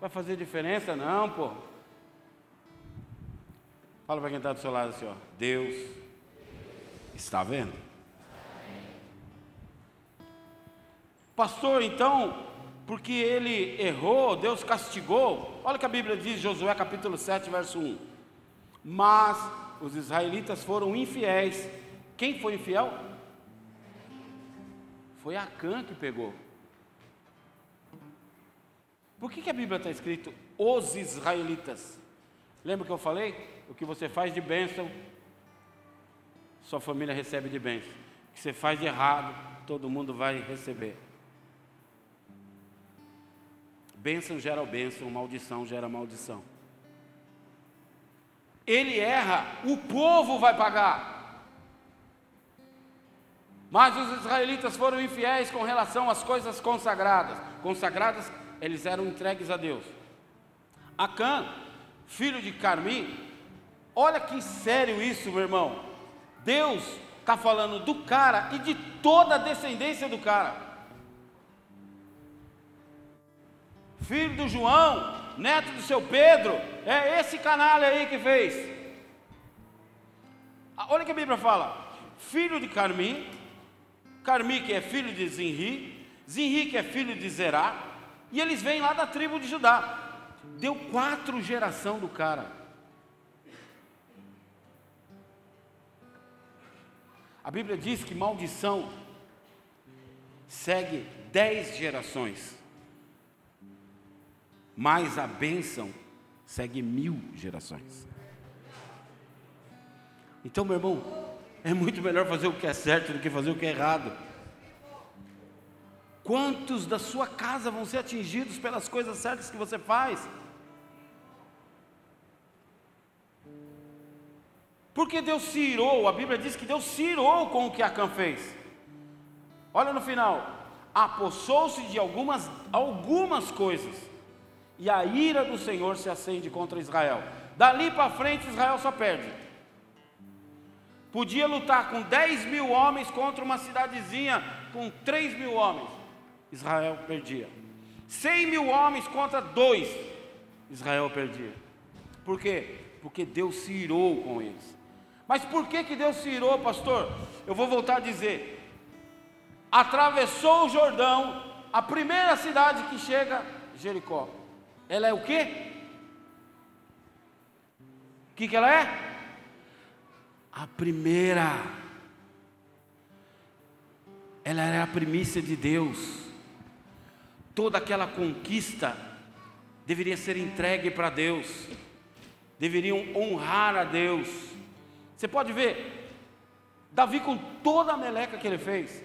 vai fazer diferença? Não, pô. Fala para quem está do seu lado assim, ó. Deus está vendo? Pastor, então, porque ele errou, Deus castigou. Olha o que a Bíblia diz, Josué capítulo 7, verso 1. Mas os israelitas foram infiéis quem foi infiel? Foi Acã que pegou. Por que, que a Bíblia está escrito os israelitas? Lembra que eu falei? O que você faz de bênção, sua família recebe de bênção. O que você faz de errado, todo mundo vai receber. Bênção gera bênção, maldição gera maldição. Ele erra, o povo vai pagar. Mas os israelitas foram infiéis com relação às coisas consagradas. Consagradas, eles eram entregues a Deus. Acã, filho de Carmi, olha que sério isso, meu irmão. Deus está falando do cara e de toda a descendência do cara. filho do João, neto do seu Pedro, é esse canalha aí que fez. Ah, olha que a Bíblia fala: filho de Carmi, Carmi que é filho de Zinri, Zinri que é filho de Zerá, e eles vêm lá da tribo de Judá. Deu quatro geração do cara. A Bíblia diz que maldição segue dez gerações mas a bênção segue mil gerações. Então, meu irmão, é muito melhor fazer o que é certo do que fazer o que é errado. Quantos da sua casa vão ser atingidos pelas coisas certas que você faz? Porque Deus se irou, a Bíblia diz que Deus se irou com o que Acã fez. Olha no final, apossou-se de algumas, algumas coisas e a ira do Senhor se acende contra Israel. Dali para frente, Israel só perde. Podia lutar com 10 mil homens contra uma cidadezinha com 3 mil homens. Israel perdia. 100 mil homens contra dois. Israel perdia. Por quê? Porque Deus se irou com eles. Mas por que, que Deus se irou, pastor? Eu vou voltar a dizer. Atravessou o Jordão, a primeira cidade que chega, Jericó. Ela é o quê? O que, que ela é? A primeira. Ela era a primícia de Deus. Toda aquela conquista deveria ser entregue para Deus. Deveriam honrar a Deus. Você pode ver, Davi com toda a meleca que ele fez,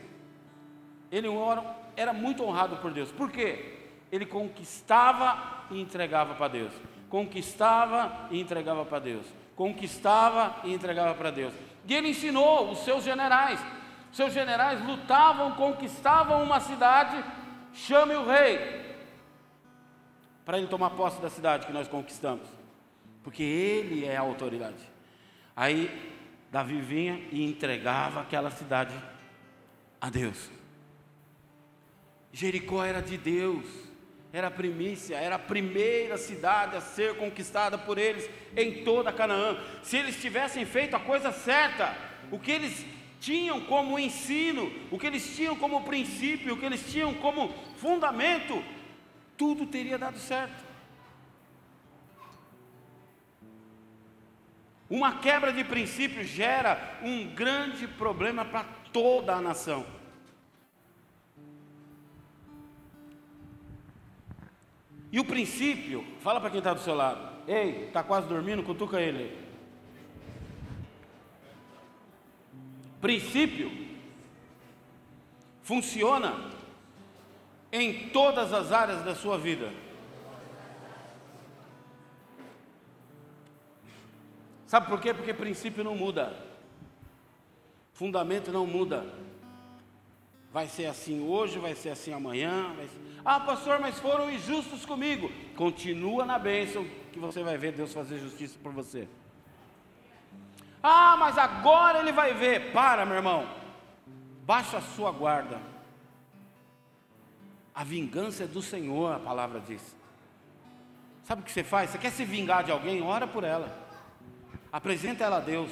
ele era muito honrado por Deus. Por quê? Ele conquistava e entregava para Deus. Conquistava e entregava para Deus. Conquistava e entregava para Deus. E ele ensinou os seus generais. Seus generais lutavam, conquistavam uma cidade, chame o rei para ele tomar posse da cidade que nós conquistamos. Porque ele é a autoridade. Aí Davi vinha e entregava aquela cidade a Deus. Jericó era de Deus era a primícia, era a primeira cidade a ser conquistada por eles em toda Canaã. Se eles tivessem feito a coisa certa, o que eles tinham como ensino, o que eles tinham como princípio, o que eles tinham como fundamento, tudo teria dado certo. Uma quebra de princípio gera um grande problema para toda a nação. E o princípio, fala para quem está do seu lado, ei, está quase dormindo, cutuca ele. Princípio funciona em todas as áreas da sua vida. Sabe por quê? Porque princípio não muda, fundamento não muda. Vai ser assim hoje, vai ser assim amanhã. Ser... Ah, pastor, mas foram injustos comigo. Continua na bênção que você vai ver Deus fazer justiça por você. Ah, mas agora ele vai ver. Para, meu irmão. Baixa a sua guarda. A vingança é do Senhor, a palavra diz. Sabe o que você faz? Você quer se vingar de alguém? Ora por ela. Apresenta ela a Deus.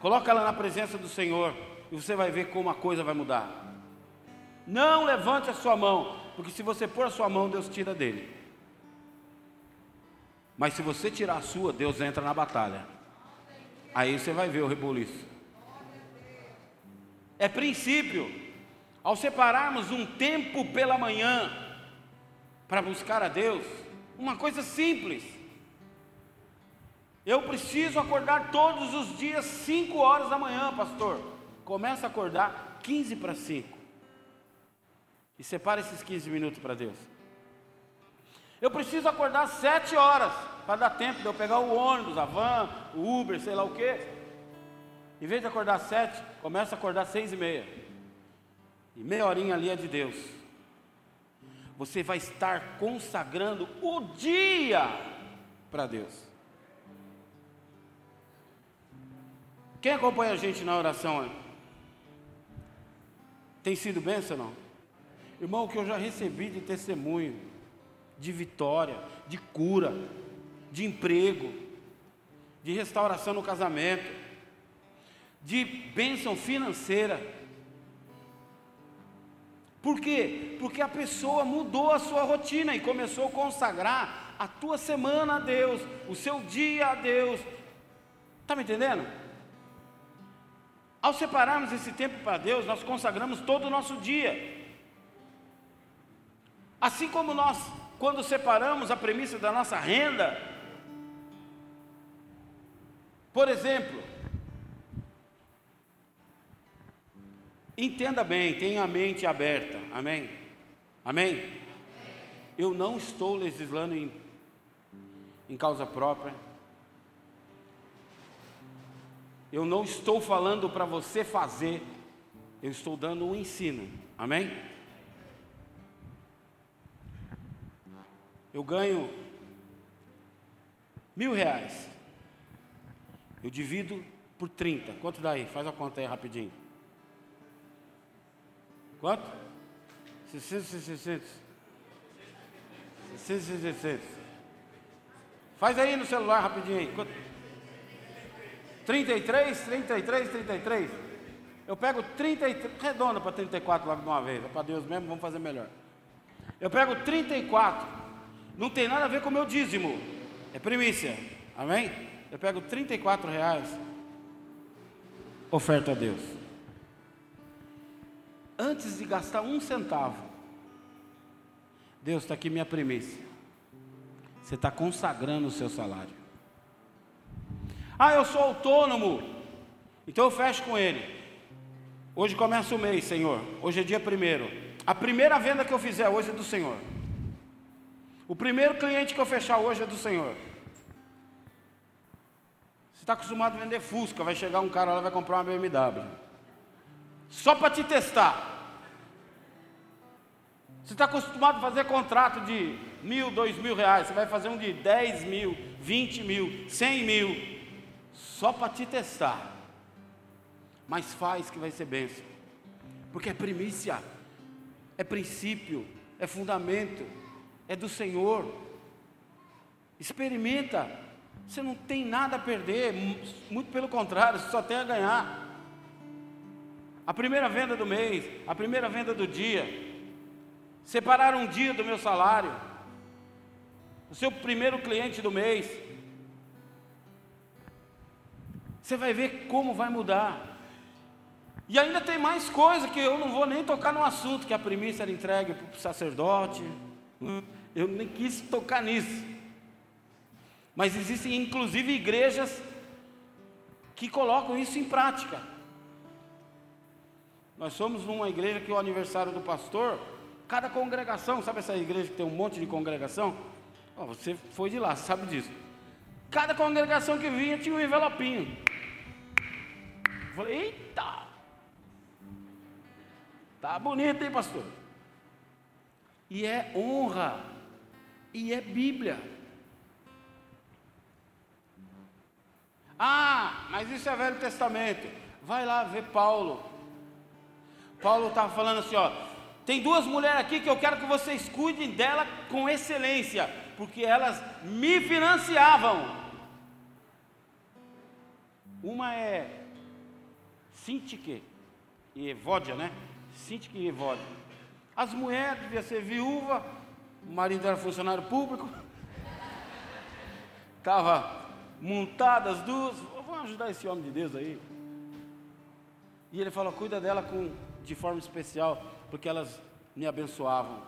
Coloca ela na presença do Senhor. E você vai ver como a coisa vai mudar. Não levante a sua mão, porque se você pôr a sua mão, Deus tira dele. Mas se você tirar a sua, Deus entra na batalha. Aí você vai ver o reboliço. É princípio. Ao separarmos um tempo pela manhã para buscar a Deus, uma coisa simples. Eu preciso acordar todos os dias 5 horas da manhã, pastor. Começa a acordar 15 para 5. E separa esses 15 minutos para Deus. Eu preciso acordar sete horas para dar tempo de eu pegar o ônibus, a van, o Uber, sei lá o quê. Em vez de acordar sete, começa a acordar seis e meia. E meia horinha ali é de Deus. Você vai estar consagrando o dia para Deus. Quem acompanha a gente na oração? Tem sido bênção ou não? Irmão, o que eu já recebi de testemunho, de vitória, de cura, de emprego, de restauração no casamento, de bênção financeira. Por quê? Porque a pessoa mudou a sua rotina e começou a consagrar a tua semana a Deus, o seu dia a Deus. Está me entendendo? Ao separarmos esse tempo para Deus, nós consagramos todo o nosso dia. Assim como nós, quando separamos a premissa da nossa renda, por exemplo, entenda bem, tenha a mente aberta, amém? Amém? Eu não estou legislando em, em causa própria, eu não estou falando para você fazer, eu estou dando um ensino. Amém? Eu ganho mil reais. Eu divido por 30. Quanto dá aí? Faz a conta aí rapidinho. Quanto? 600, 600. 600, 600. Faz aí no celular rapidinho aí. Quanto? 33, 33, 33. Eu pego 33, redonda para 34 logo de uma vez, para Deus mesmo, vamos fazer melhor. Eu pego 34, não tem nada a ver com o meu dízimo, é primícia, amém? Eu pego 34 reais, oferta a Deus. Antes de gastar um centavo, Deus está aqui minha primícia. Você está consagrando o seu salário. Ah, eu sou autônomo. Então eu fecho com ele. Hoje começa o mês, Senhor. Hoje é dia primeiro. A primeira venda que eu fizer hoje é do Senhor. O primeiro cliente que eu fechar hoje é do Senhor. Você está acostumado a vender Fusca, vai chegar um cara lá e vai comprar uma BMW. Só para te testar. Você está acostumado a fazer contrato de mil, dois mil reais. Você vai fazer um de dez mil, vinte mil, cem mil só para te testar. Mas faz que vai ser bênção. Porque é primícia, é princípio, é fundamento, é do Senhor. Experimenta. Você não tem nada a perder, muito pelo contrário, você só tem a ganhar. A primeira venda do mês, a primeira venda do dia, separar um dia do meu salário, o seu primeiro cliente do mês, você vai ver como vai mudar. E ainda tem mais coisa que eu não vou nem tocar no assunto, que a primícia era entregue para o sacerdote. Eu nem quis tocar nisso. Mas existem inclusive igrejas que colocam isso em prática. Nós somos uma igreja que o aniversário do pastor, cada congregação, sabe essa igreja que tem um monte de congregação? Oh, você foi de lá, sabe disso. Cada congregação que vinha tinha um envelopinho. Falei, eita! Tá bonito, hein, pastor? E é honra, e é Bíblia. Ah, mas isso é Velho Testamento. Vai lá ver Paulo. Paulo estava falando assim: ó, tem duas mulheres aqui que eu quero que vocês cuidem dela com excelência, porque elas me financiavam. Uma é Sintique e Evódia, né? Sintique e Evódia. As mulheres deviam ser viúva, o marido era funcionário público, estava montada as duas, vamos ajudar esse homem de Deus aí. E ele falou, cuida dela com, de forma especial, porque elas me abençoavam.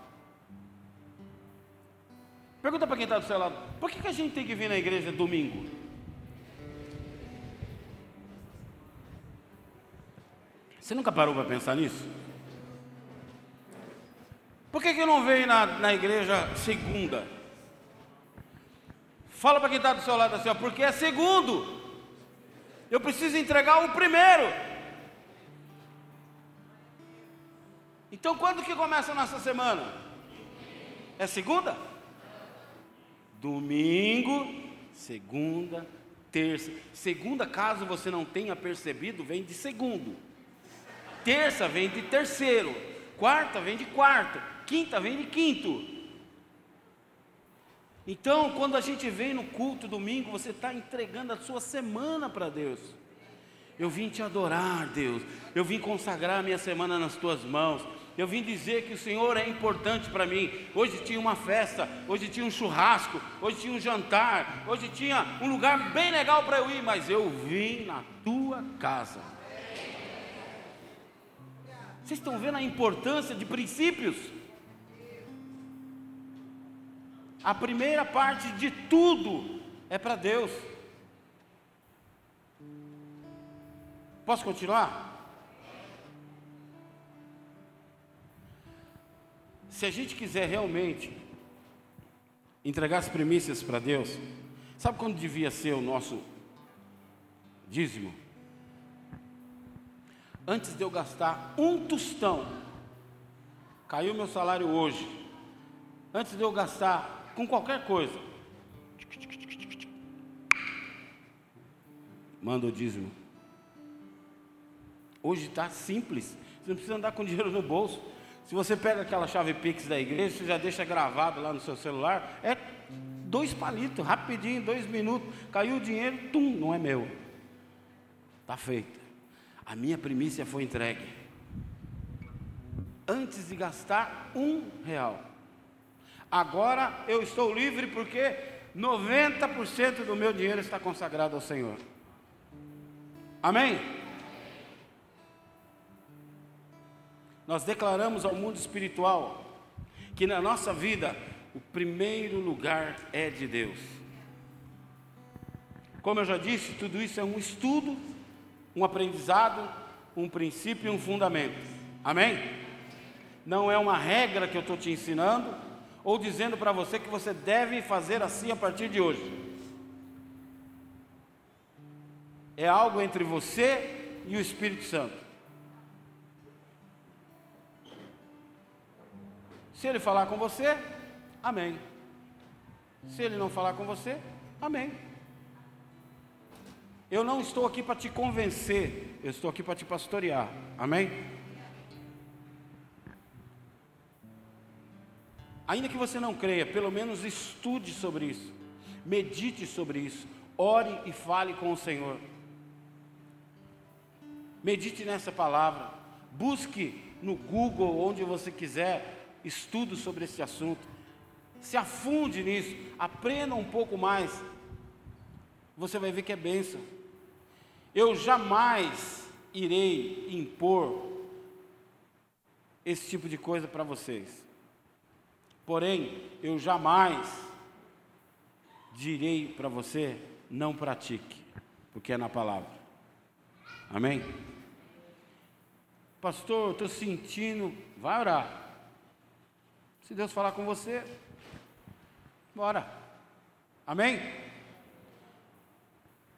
Pergunta para quem está do seu lado, por que, que a gente tem que vir na igreja domingo? Você nunca parou para pensar nisso? Por que, que não veio na, na igreja segunda? Fala para quem está do seu lado assim, ó, porque é segundo. Eu preciso entregar o primeiro. Então quando que começa a nossa semana? É segunda? Domingo, segunda, terça. Segunda, caso você não tenha percebido, vem de segundo. Terça vem de terceiro. Quarta vem de quarto. Quinta vem de quinto. Então, quando a gente vem no culto domingo, você está entregando a sua semana para Deus. Eu vim te adorar, Deus. Eu vim consagrar a minha semana nas tuas mãos. Eu vim dizer que o Senhor é importante para mim. Hoje tinha uma festa, hoje tinha um churrasco, hoje tinha um jantar, hoje tinha um lugar bem legal para eu ir, mas eu vim na tua casa. Vocês estão vendo a importância de princípios? A primeira parte de tudo é para Deus. Posso continuar? Se a gente quiser realmente entregar as primícias para Deus, sabe quando devia ser o nosso dízimo? Antes de eu gastar um tostão, caiu meu salário hoje. Antes de eu gastar com qualquer coisa. Manda o dízimo. Hoje está simples. Você não precisa andar com dinheiro no bolso. Se você pega aquela chave Pix da igreja, você já deixa gravado lá no seu celular. É dois palitos, rapidinho, dois minutos. Caiu o dinheiro, tum, não é meu. Está feito. A minha primícia foi entregue. Antes de gastar um real. Agora eu estou livre porque 90% do meu dinheiro está consagrado ao Senhor. Amém? Nós declaramos ao mundo espiritual que na nossa vida o primeiro lugar é de Deus. Como eu já disse, tudo isso é um estudo, um aprendizado, um princípio e um fundamento. Amém? Não é uma regra que eu estou te ensinando, ou dizendo para você que você deve fazer assim a partir de hoje. É algo entre você e o Espírito Santo. Se ele falar com você, amém. Se ele não falar com você, amém. Eu não estou aqui para te convencer, eu estou aqui para te pastorear, amém? Ainda que você não creia, pelo menos estude sobre isso, medite sobre isso, ore e fale com o Senhor. Medite nessa palavra, busque no Google, onde você quiser, estudo sobre esse assunto, se afunde nisso, aprenda um pouco mais, você vai ver que é bênção. Eu jamais irei impor esse tipo de coisa para vocês. Porém, eu jamais direi para você, não pratique, porque é na palavra. Amém? Pastor, estou sentindo, vai orar. Se Deus falar com você, bora. Amém?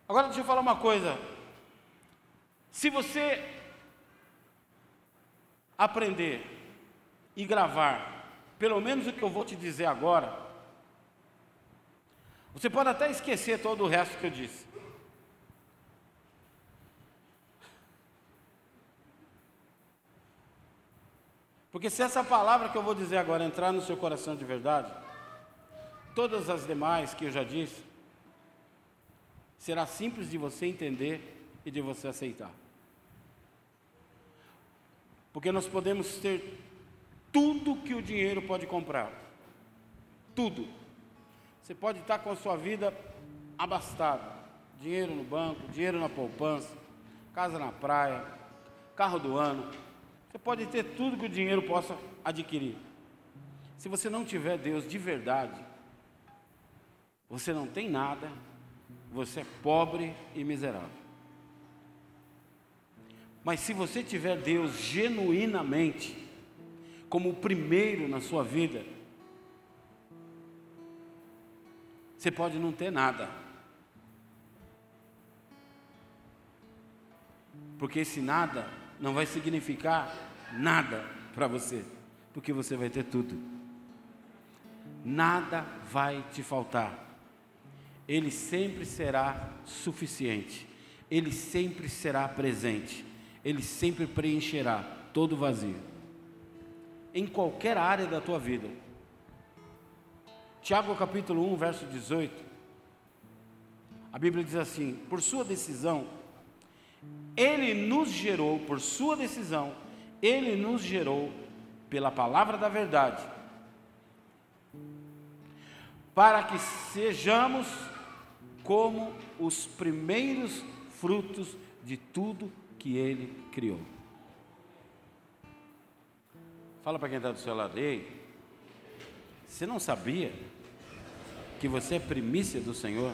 Agora deixa eu falar uma coisa. Se você aprender e gravar pelo menos o que eu vou te dizer agora, você pode até esquecer todo o resto que eu disse. Porque se essa palavra que eu vou dizer agora entrar no seu coração de verdade, todas as demais que eu já disse, será simples de você entender e de você aceitar. Porque nós podemos ter tudo que o dinheiro pode comprar. Tudo. Você pode estar com a sua vida abastada. Dinheiro no banco, dinheiro na poupança, casa na praia, carro do ano. Você pode ter tudo que o dinheiro possa adquirir. Se você não tiver Deus de verdade, você não tem nada, você é pobre e miserável. Mas se você tiver Deus genuinamente, como o primeiro na sua vida, Você pode não ter nada. Porque esse nada não vai significar nada para você, porque você vai ter tudo. Nada vai te faltar. Ele sempre será suficiente. Ele sempre será presente. Ele sempre preencherá todo vazio. Em qualquer área da tua vida. Tiago capítulo 1, verso 18. A Bíblia diz assim: Por sua decisão, ele nos gerou, por sua decisão, ele nos gerou pela palavra da verdade, para que sejamos como os primeiros frutos de tudo que ele criou. Fala para quem está do seu lado, ei, você não sabia que você é primícia do Senhor?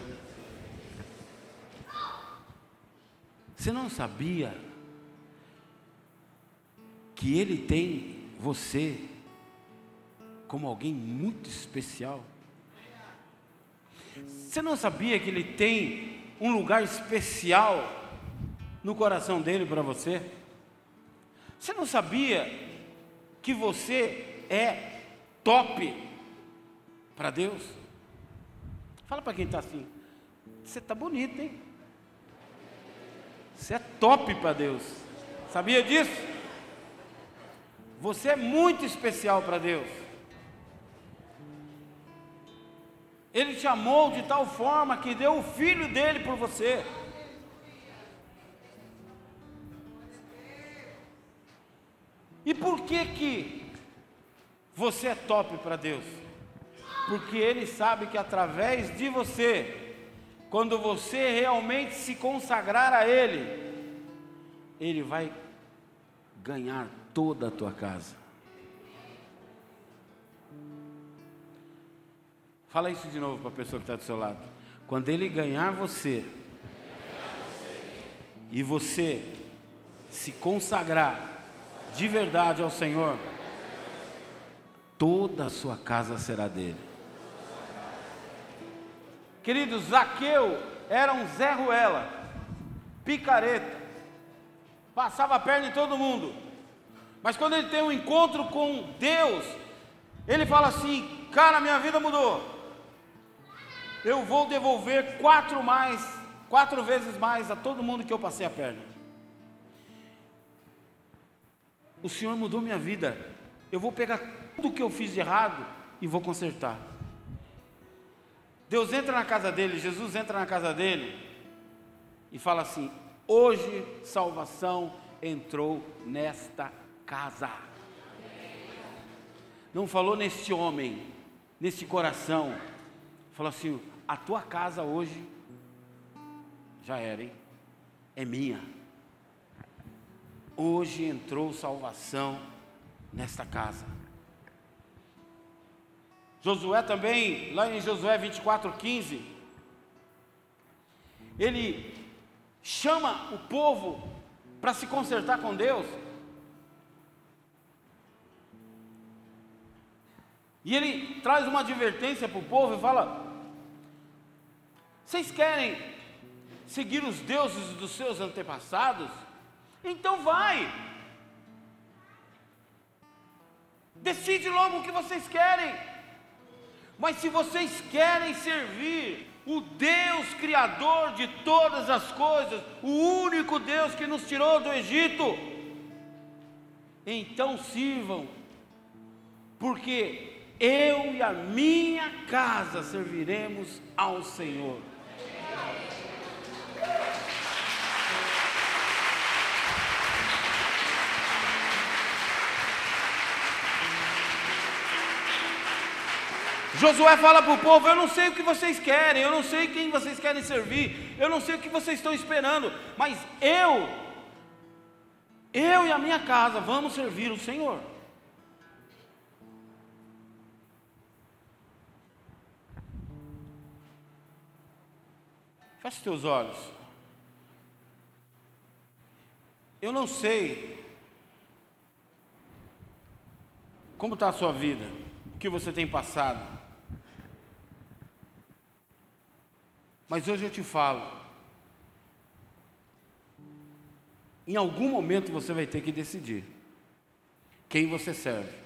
Você não sabia que Ele tem você como alguém muito especial? Você não sabia que Ele tem um lugar especial no coração dele para você? Você não sabia que você é top para Deus? Fala para quem está assim. Você está bonito, hein? Você é top para Deus. Sabia disso? Você é muito especial para Deus. Ele te amou de tal forma que deu o filho dele por você. E por que que você é top para Deus? Porque Ele sabe que através de você, quando você realmente se consagrar a Ele, Ele vai ganhar toda a tua casa. Fala isso de novo para a pessoa que está do seu lado. Quando Ele ganhar você, e você se consagrar de verdade ao Senhor, toda a sua casa será dele. Queridos, Zaqueu era um Zé Ruela, picareta, passava a perna em todo mundo, mas quando ele tem um encontro com Deus, ele fala assim: Cara, minha vida mudou, eu vou devolver quatro mais, quatro vezes mais a todo mundo que eu passei a perna. O Senhor mudou minha vida. Eu vou pegar tudo que eu fiz de errado e vou consertar. Deus entra na casa dele, Jesus entra na casa dele e fala assim: Hoje salvação entrou nesta casa. Não falou neste homem, neste coração. Falou assim: A tua casa hoje já era, hein? É minha. Hoje entrou salvação nesta casa. Josué também, lá em Josué 24, 15, ele chama o povo para se consertar com Deus. E ele traz uma advertência para o povo e fala: Vocês querem seguir os deuses dos seus antepassados? Então vai. Decide logo o que vocês querem. Mas se vocês querem servir o Deus Criador de todas as coisas, o único Deus que nos tirou do Egito, então sirvam, porque eu e a minha casa serviremos ao Senhor. Josué fala para o povo: Eu não sei o que vocês querem, eu não sei quem vocês querem servir, eu não sei o que vocês estão esperando, mas eu, eu e a minha casa vamos servir o Senhor. Feche teus olhos. Eu não sei como está a sua vida, o que você tem passado. Mas hoje eu te falo, em algum momento você vai ter que decidir quem você serve.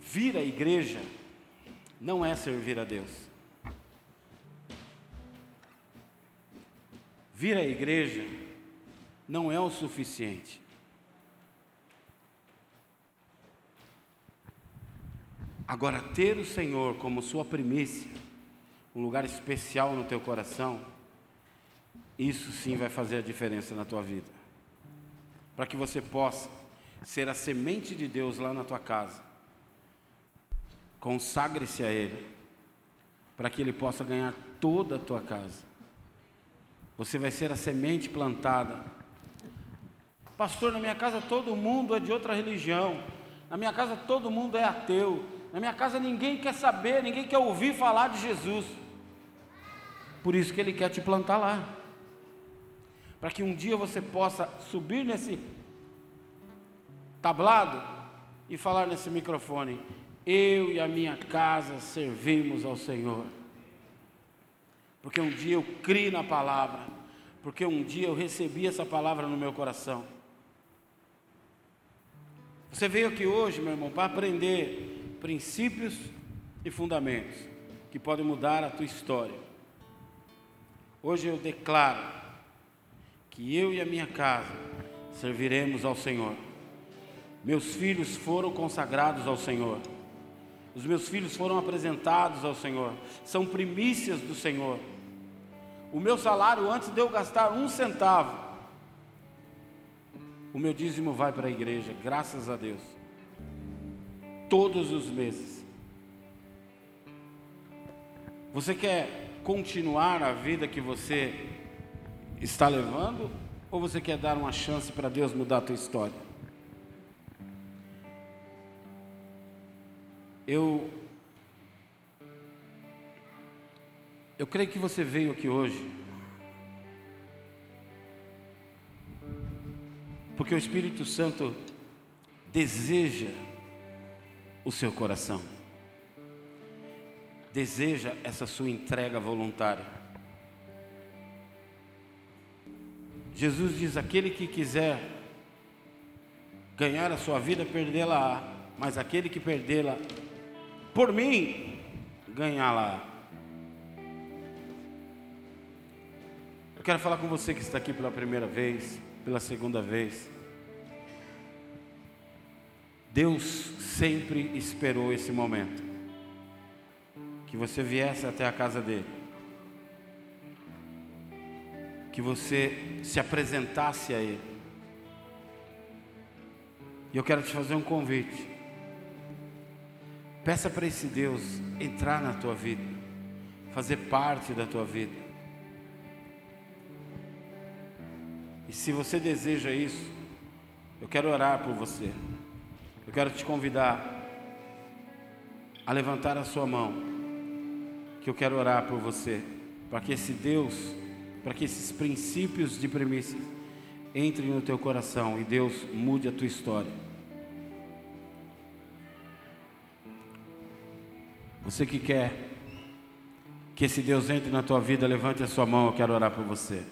Vir à igreja não é servir a Deus. Vir à igreja não é o suficiente. Agora, ter o Senhor como sua primícia, um lugar especial no teu coração, isso sim vai fazer a diferença na tua vida. Para que você possa ser a semente de Deus lá na tua casa. Consagre-se a Ele, para que Ele possa ganhar toda a tua casa. Você vai ser a semente plantada. Pastor, na minha casa todo mundo é de outra religião. Na minha casa todo mundo é ateu. Na minha casa ninguém quer saber, ninguém quer ouvir falar de Jesus. Por isso que Ele quer te plantar lá. Para que um dia você possa subir nesse tablado e falar nesse microfone: Eu e a minha casa servimos ao Senhor. Porque um dia eu criei na palavra, porque um dia eu recebi essa palavra no meu coração. Você veio aqui hoje, meu irmão, para aprender princípios e fundamentos que podem mudar a tua história. Hoje eu declaro que eu e a minha casa serviremos ao Senhor. Meus filhos foram consagrados ao Senhor. Os meus filhos foram apresentados ao Senhor. São primícias do Senhor. O meu salário, antes de eu gastar um centavo, o meu dízimo vai para a igreja, graças a Deus. Todos os meses. Você quer continuar a vida que você está levando? Ou você quer dar uma chance para Deus mudar a tua história? Eu eu creio que você veio aqui hoje porque o Espírito Santo deseja o seu coração. Deseja essa sua entrega voluntária. Jesus diz: aquele que quiser ganhar a sua vida, perdê-la, mas aquele que perdê-la por mim, ganhá-la. Eu quero falar com você que está aqui pela primeira vez, pela segunda vez. Deus sempre esperou esse momento que você viesse até a casa dele, que você se apresentasse a ele. E eu quero te fazer um convite. Peça para esse Deus entrar na tua vida, fazer parte da tua vida. E se você deseja isso, eu quero orar por você. Eu quero te convidar a levantar a sua mão, que eu quero orar por você, para que esse Deus, para que esses princípios de premissas entrem no teu coração e Deus mude a tua história. Você que quer que esse Deus entre na tua vida, levante a sua mão, eu quero orar por você.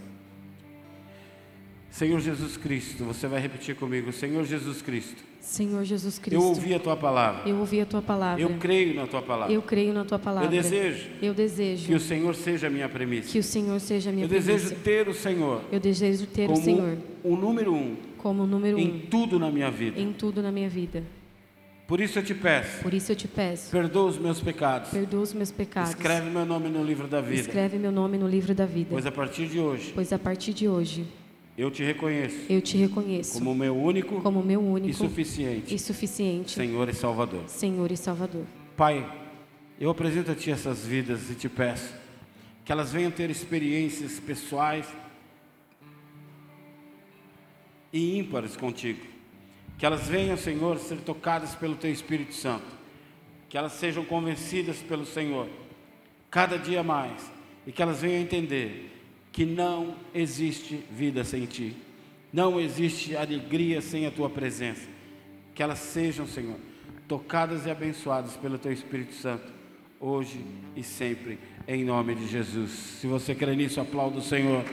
Senhor Jesus Cristo, você vai repetir comigo, Senhor Jesus Cristo. Senhor Jesus Cristo. Eu ouvi a tua palavra. Eu ouvi a tua palavra. Eu creio na tua palavra. Eu creio na tua palavra. Eu desejo. Eu desejo. Que o Senhor seja a minha premissa. Que o Senhor seja a minha Eu premissa. desejo ter o Senhor. Eu desejo ter como o Senhor o número um como número em um tudo na minha vida. em tudo na minha vida. Por isso eu te peço, Por isso eu te peço, perdoa os meus pecados. perdoa os meus pecados. Escreve meu nome no livro da vida. Escreve meu nome no livro da vida. Pois a partir de hoje Pois a partir de hoje eu te reconheço eu te reconheço como meu único como meu e único suficiente e suficiente Senhor e Salvador. Senhor e Salvador. Pai, eu apresento a Ti essas vidas e te peço que elas venham ter experiências pessoais e ímpares contigo. Que elas venham, Senhor, ser tocadas pelo Teu Espírito Santo. Que elas sejam convencidas pelo Senhor, cada dia mais. E que elas venham entender que não existe vida sem Ti. Não existe alegria sem a Tua presença. Que elas sejam, Senhor, tocadas e abençoadas pelo Teu Espírito Santo, hoje e sempre, em nome de Jesus. Se você crê nisso, aplauda o Senhor.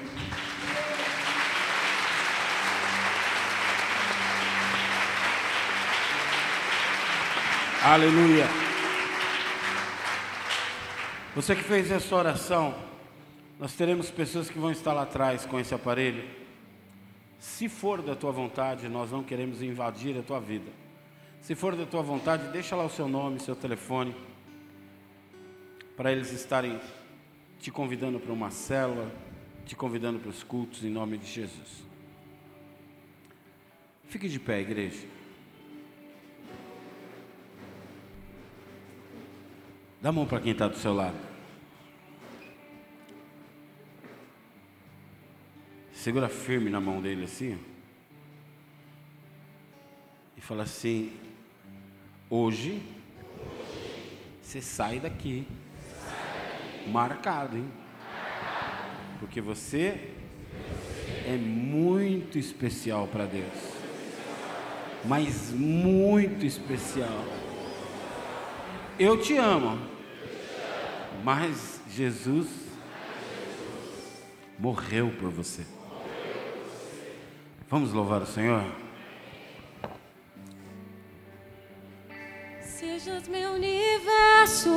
Aleluia. Você que fez essa oração, nós teremos pessoas que vão estar lá atrás com esse aparelho. Se for da tua vontade, nós não queremos invadir a tua vida. Se for da tua vontade, deixa lá o seu nome, seu telefone, para eles estarem te convidando para uma célula, te convidando para os cultos em nome de Jesus. Fique de pé, igreja. Dá a mão para quem está do seu lado. Segura firme na mão dele assim. E fala assim: Hoje você sai daqui marcado, hein? Porque você é muito especial para Deus. Mas muito especial. Eu te amo. Mas Jesus morreu por você. Vamos louvar o Senhor? Sejas meu universo